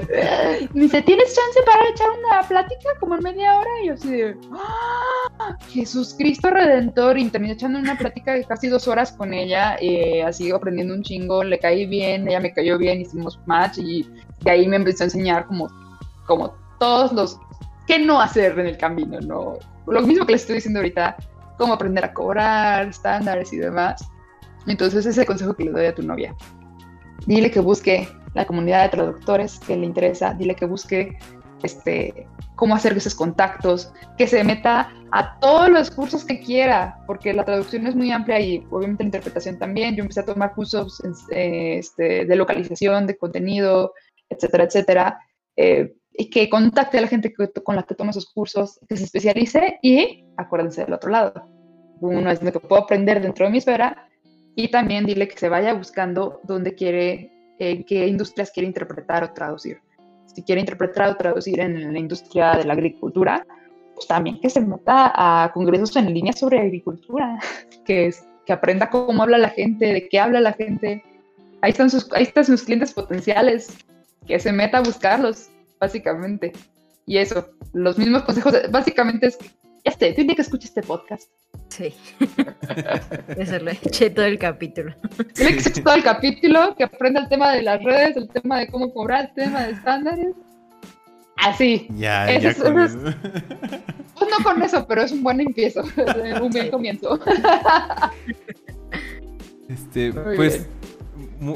C: me dice, ¿tienes chance para echar una plática como en media hora? Y yo así de, ¡Ah! Jesús Cristo Redentor, y terminé echando una plática de casi dos horas con ella, eh, así aprendiendo un chingo, le caí bien, ella me cayó bien, hicimos match y de ahí me empezó a enseñar como, como todos los, qué no hacer en el camino, ¿no? Lo mismo que les estoy diciendo ahorita, cómo aprender a cobrar, estándares y demás. Entonces ese es el consejo que le doy a tu novia dile que busque la comunidad de traductores que le interesa, dile que busque este, cómo hacer esos contactos, que se meta a todos los cursos que quiera, porque la traducción es muy amplia y obviamente la interpretación también. Yo empecé a tomar cursos este, de localización, de contenido, etcétera, etcétera. Eh, y que contacte a la gente con la que toma esos cursos, que se especialice y acuérdense del otro lado. Uno es lo que puedo aprender dentro de mi esfera y también dile que se vaya buscando dónde quiere, eh, qué industrias quiere interpretar o traducir. Si quiere interpretar o traducir en la industria de la agricultura, pues también que se meta a congresos en línea sobre agricultura, <laughs> que, es, que aprenda cómo habla la gente, de qué habla la gente. Ahí están, sus, ahí están sus clientes potenciales, que se meta a buscarlos, básicamente. Y eso, los mismos consejos, básicamente es que este, tiene que escuchar este podcast.
B: Sí. <laughs> Eso lo eché todo el capítulo.
C: Tiene que escuchar todo el capítulo, que aprenda el tema de las redes, el tema de cómo cobrar, el tema de estándares. Así.
A: Ya, ya con
C: eso. Pues no con eso, pero es un buen empiezo, <laughs> un buen comienzo.
A: Este, pues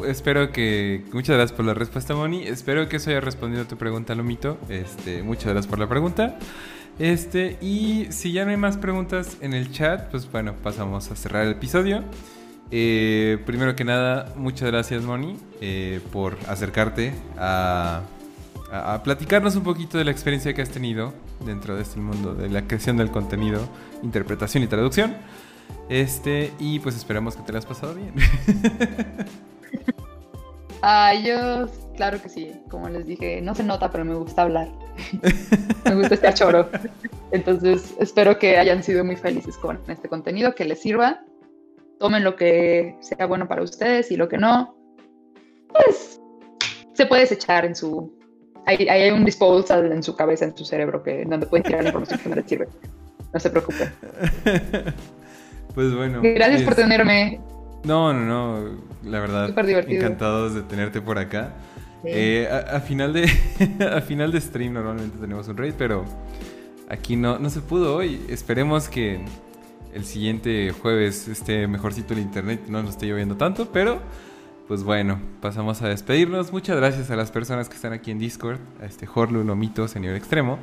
A: espero que muchas gracias por la respuesta, Moni. Espero que eso haya respondido a tu pregunta, Lomito. Este, muchas gracias por la pregunta. Este, y si ya no hay más preguntas en el chat, pues bueno, pasamos a cerrar el episodio. Eh, primero que nada, muchas gracias, Moni, eh, por acercarte a, a, platicarnos un poquito de la experiencia que has tenido dentro de este mundo de la creación del contenido, interpretación y traducción. Este, y pues esperamos que te lo has pasado bien. <laughs>
C: Ay, <laughs> yo, claro que sí, como les dije, no se nota, pero me gusta hablar. <laughs> me gusta este choro. Entonces, espero que hayan sido muy felices con este contenido, que les sirva. Tomen lo que sea bueno para ustedes y lo que no, pues se puede desechar en su. Hay, hay un disposal en su cabeza, en su cerebro, que donde pueden tirar la información que no les sirve. No se preocupen. <laughs>
A: Pues bueno.
C: Gracias por tenerme.
A: No, no, no. La verdad, encantados de tenerte por acá. Eh, a, final de, <laughs> a final de stream normalmente tenemos un raid, pero aquí no, no se pudo hoy. Esperemos que el siguiente jueves esté mejorcito el internet, no nos esté lloviendo tanto, pero pues bueno, pasamos a despedirnos. Muchas gracias a las personas que están aquí en Discord, a este Horlu Lomito, señor extremo.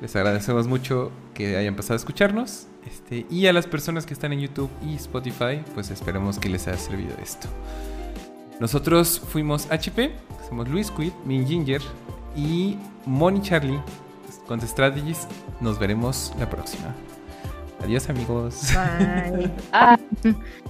A: Les agradecemos mucho que hayan pasado a escucharnos. Este, y a las personas que están en YouTube y Spotify, pues esperemos que les haya servido esto. Nosotros fuimos HP, somos Luis Quid, Min Ginger y Moni Charlie con Strategies. Nos veremos la próxima. Adiós amigos.
B: Bye. <laughs>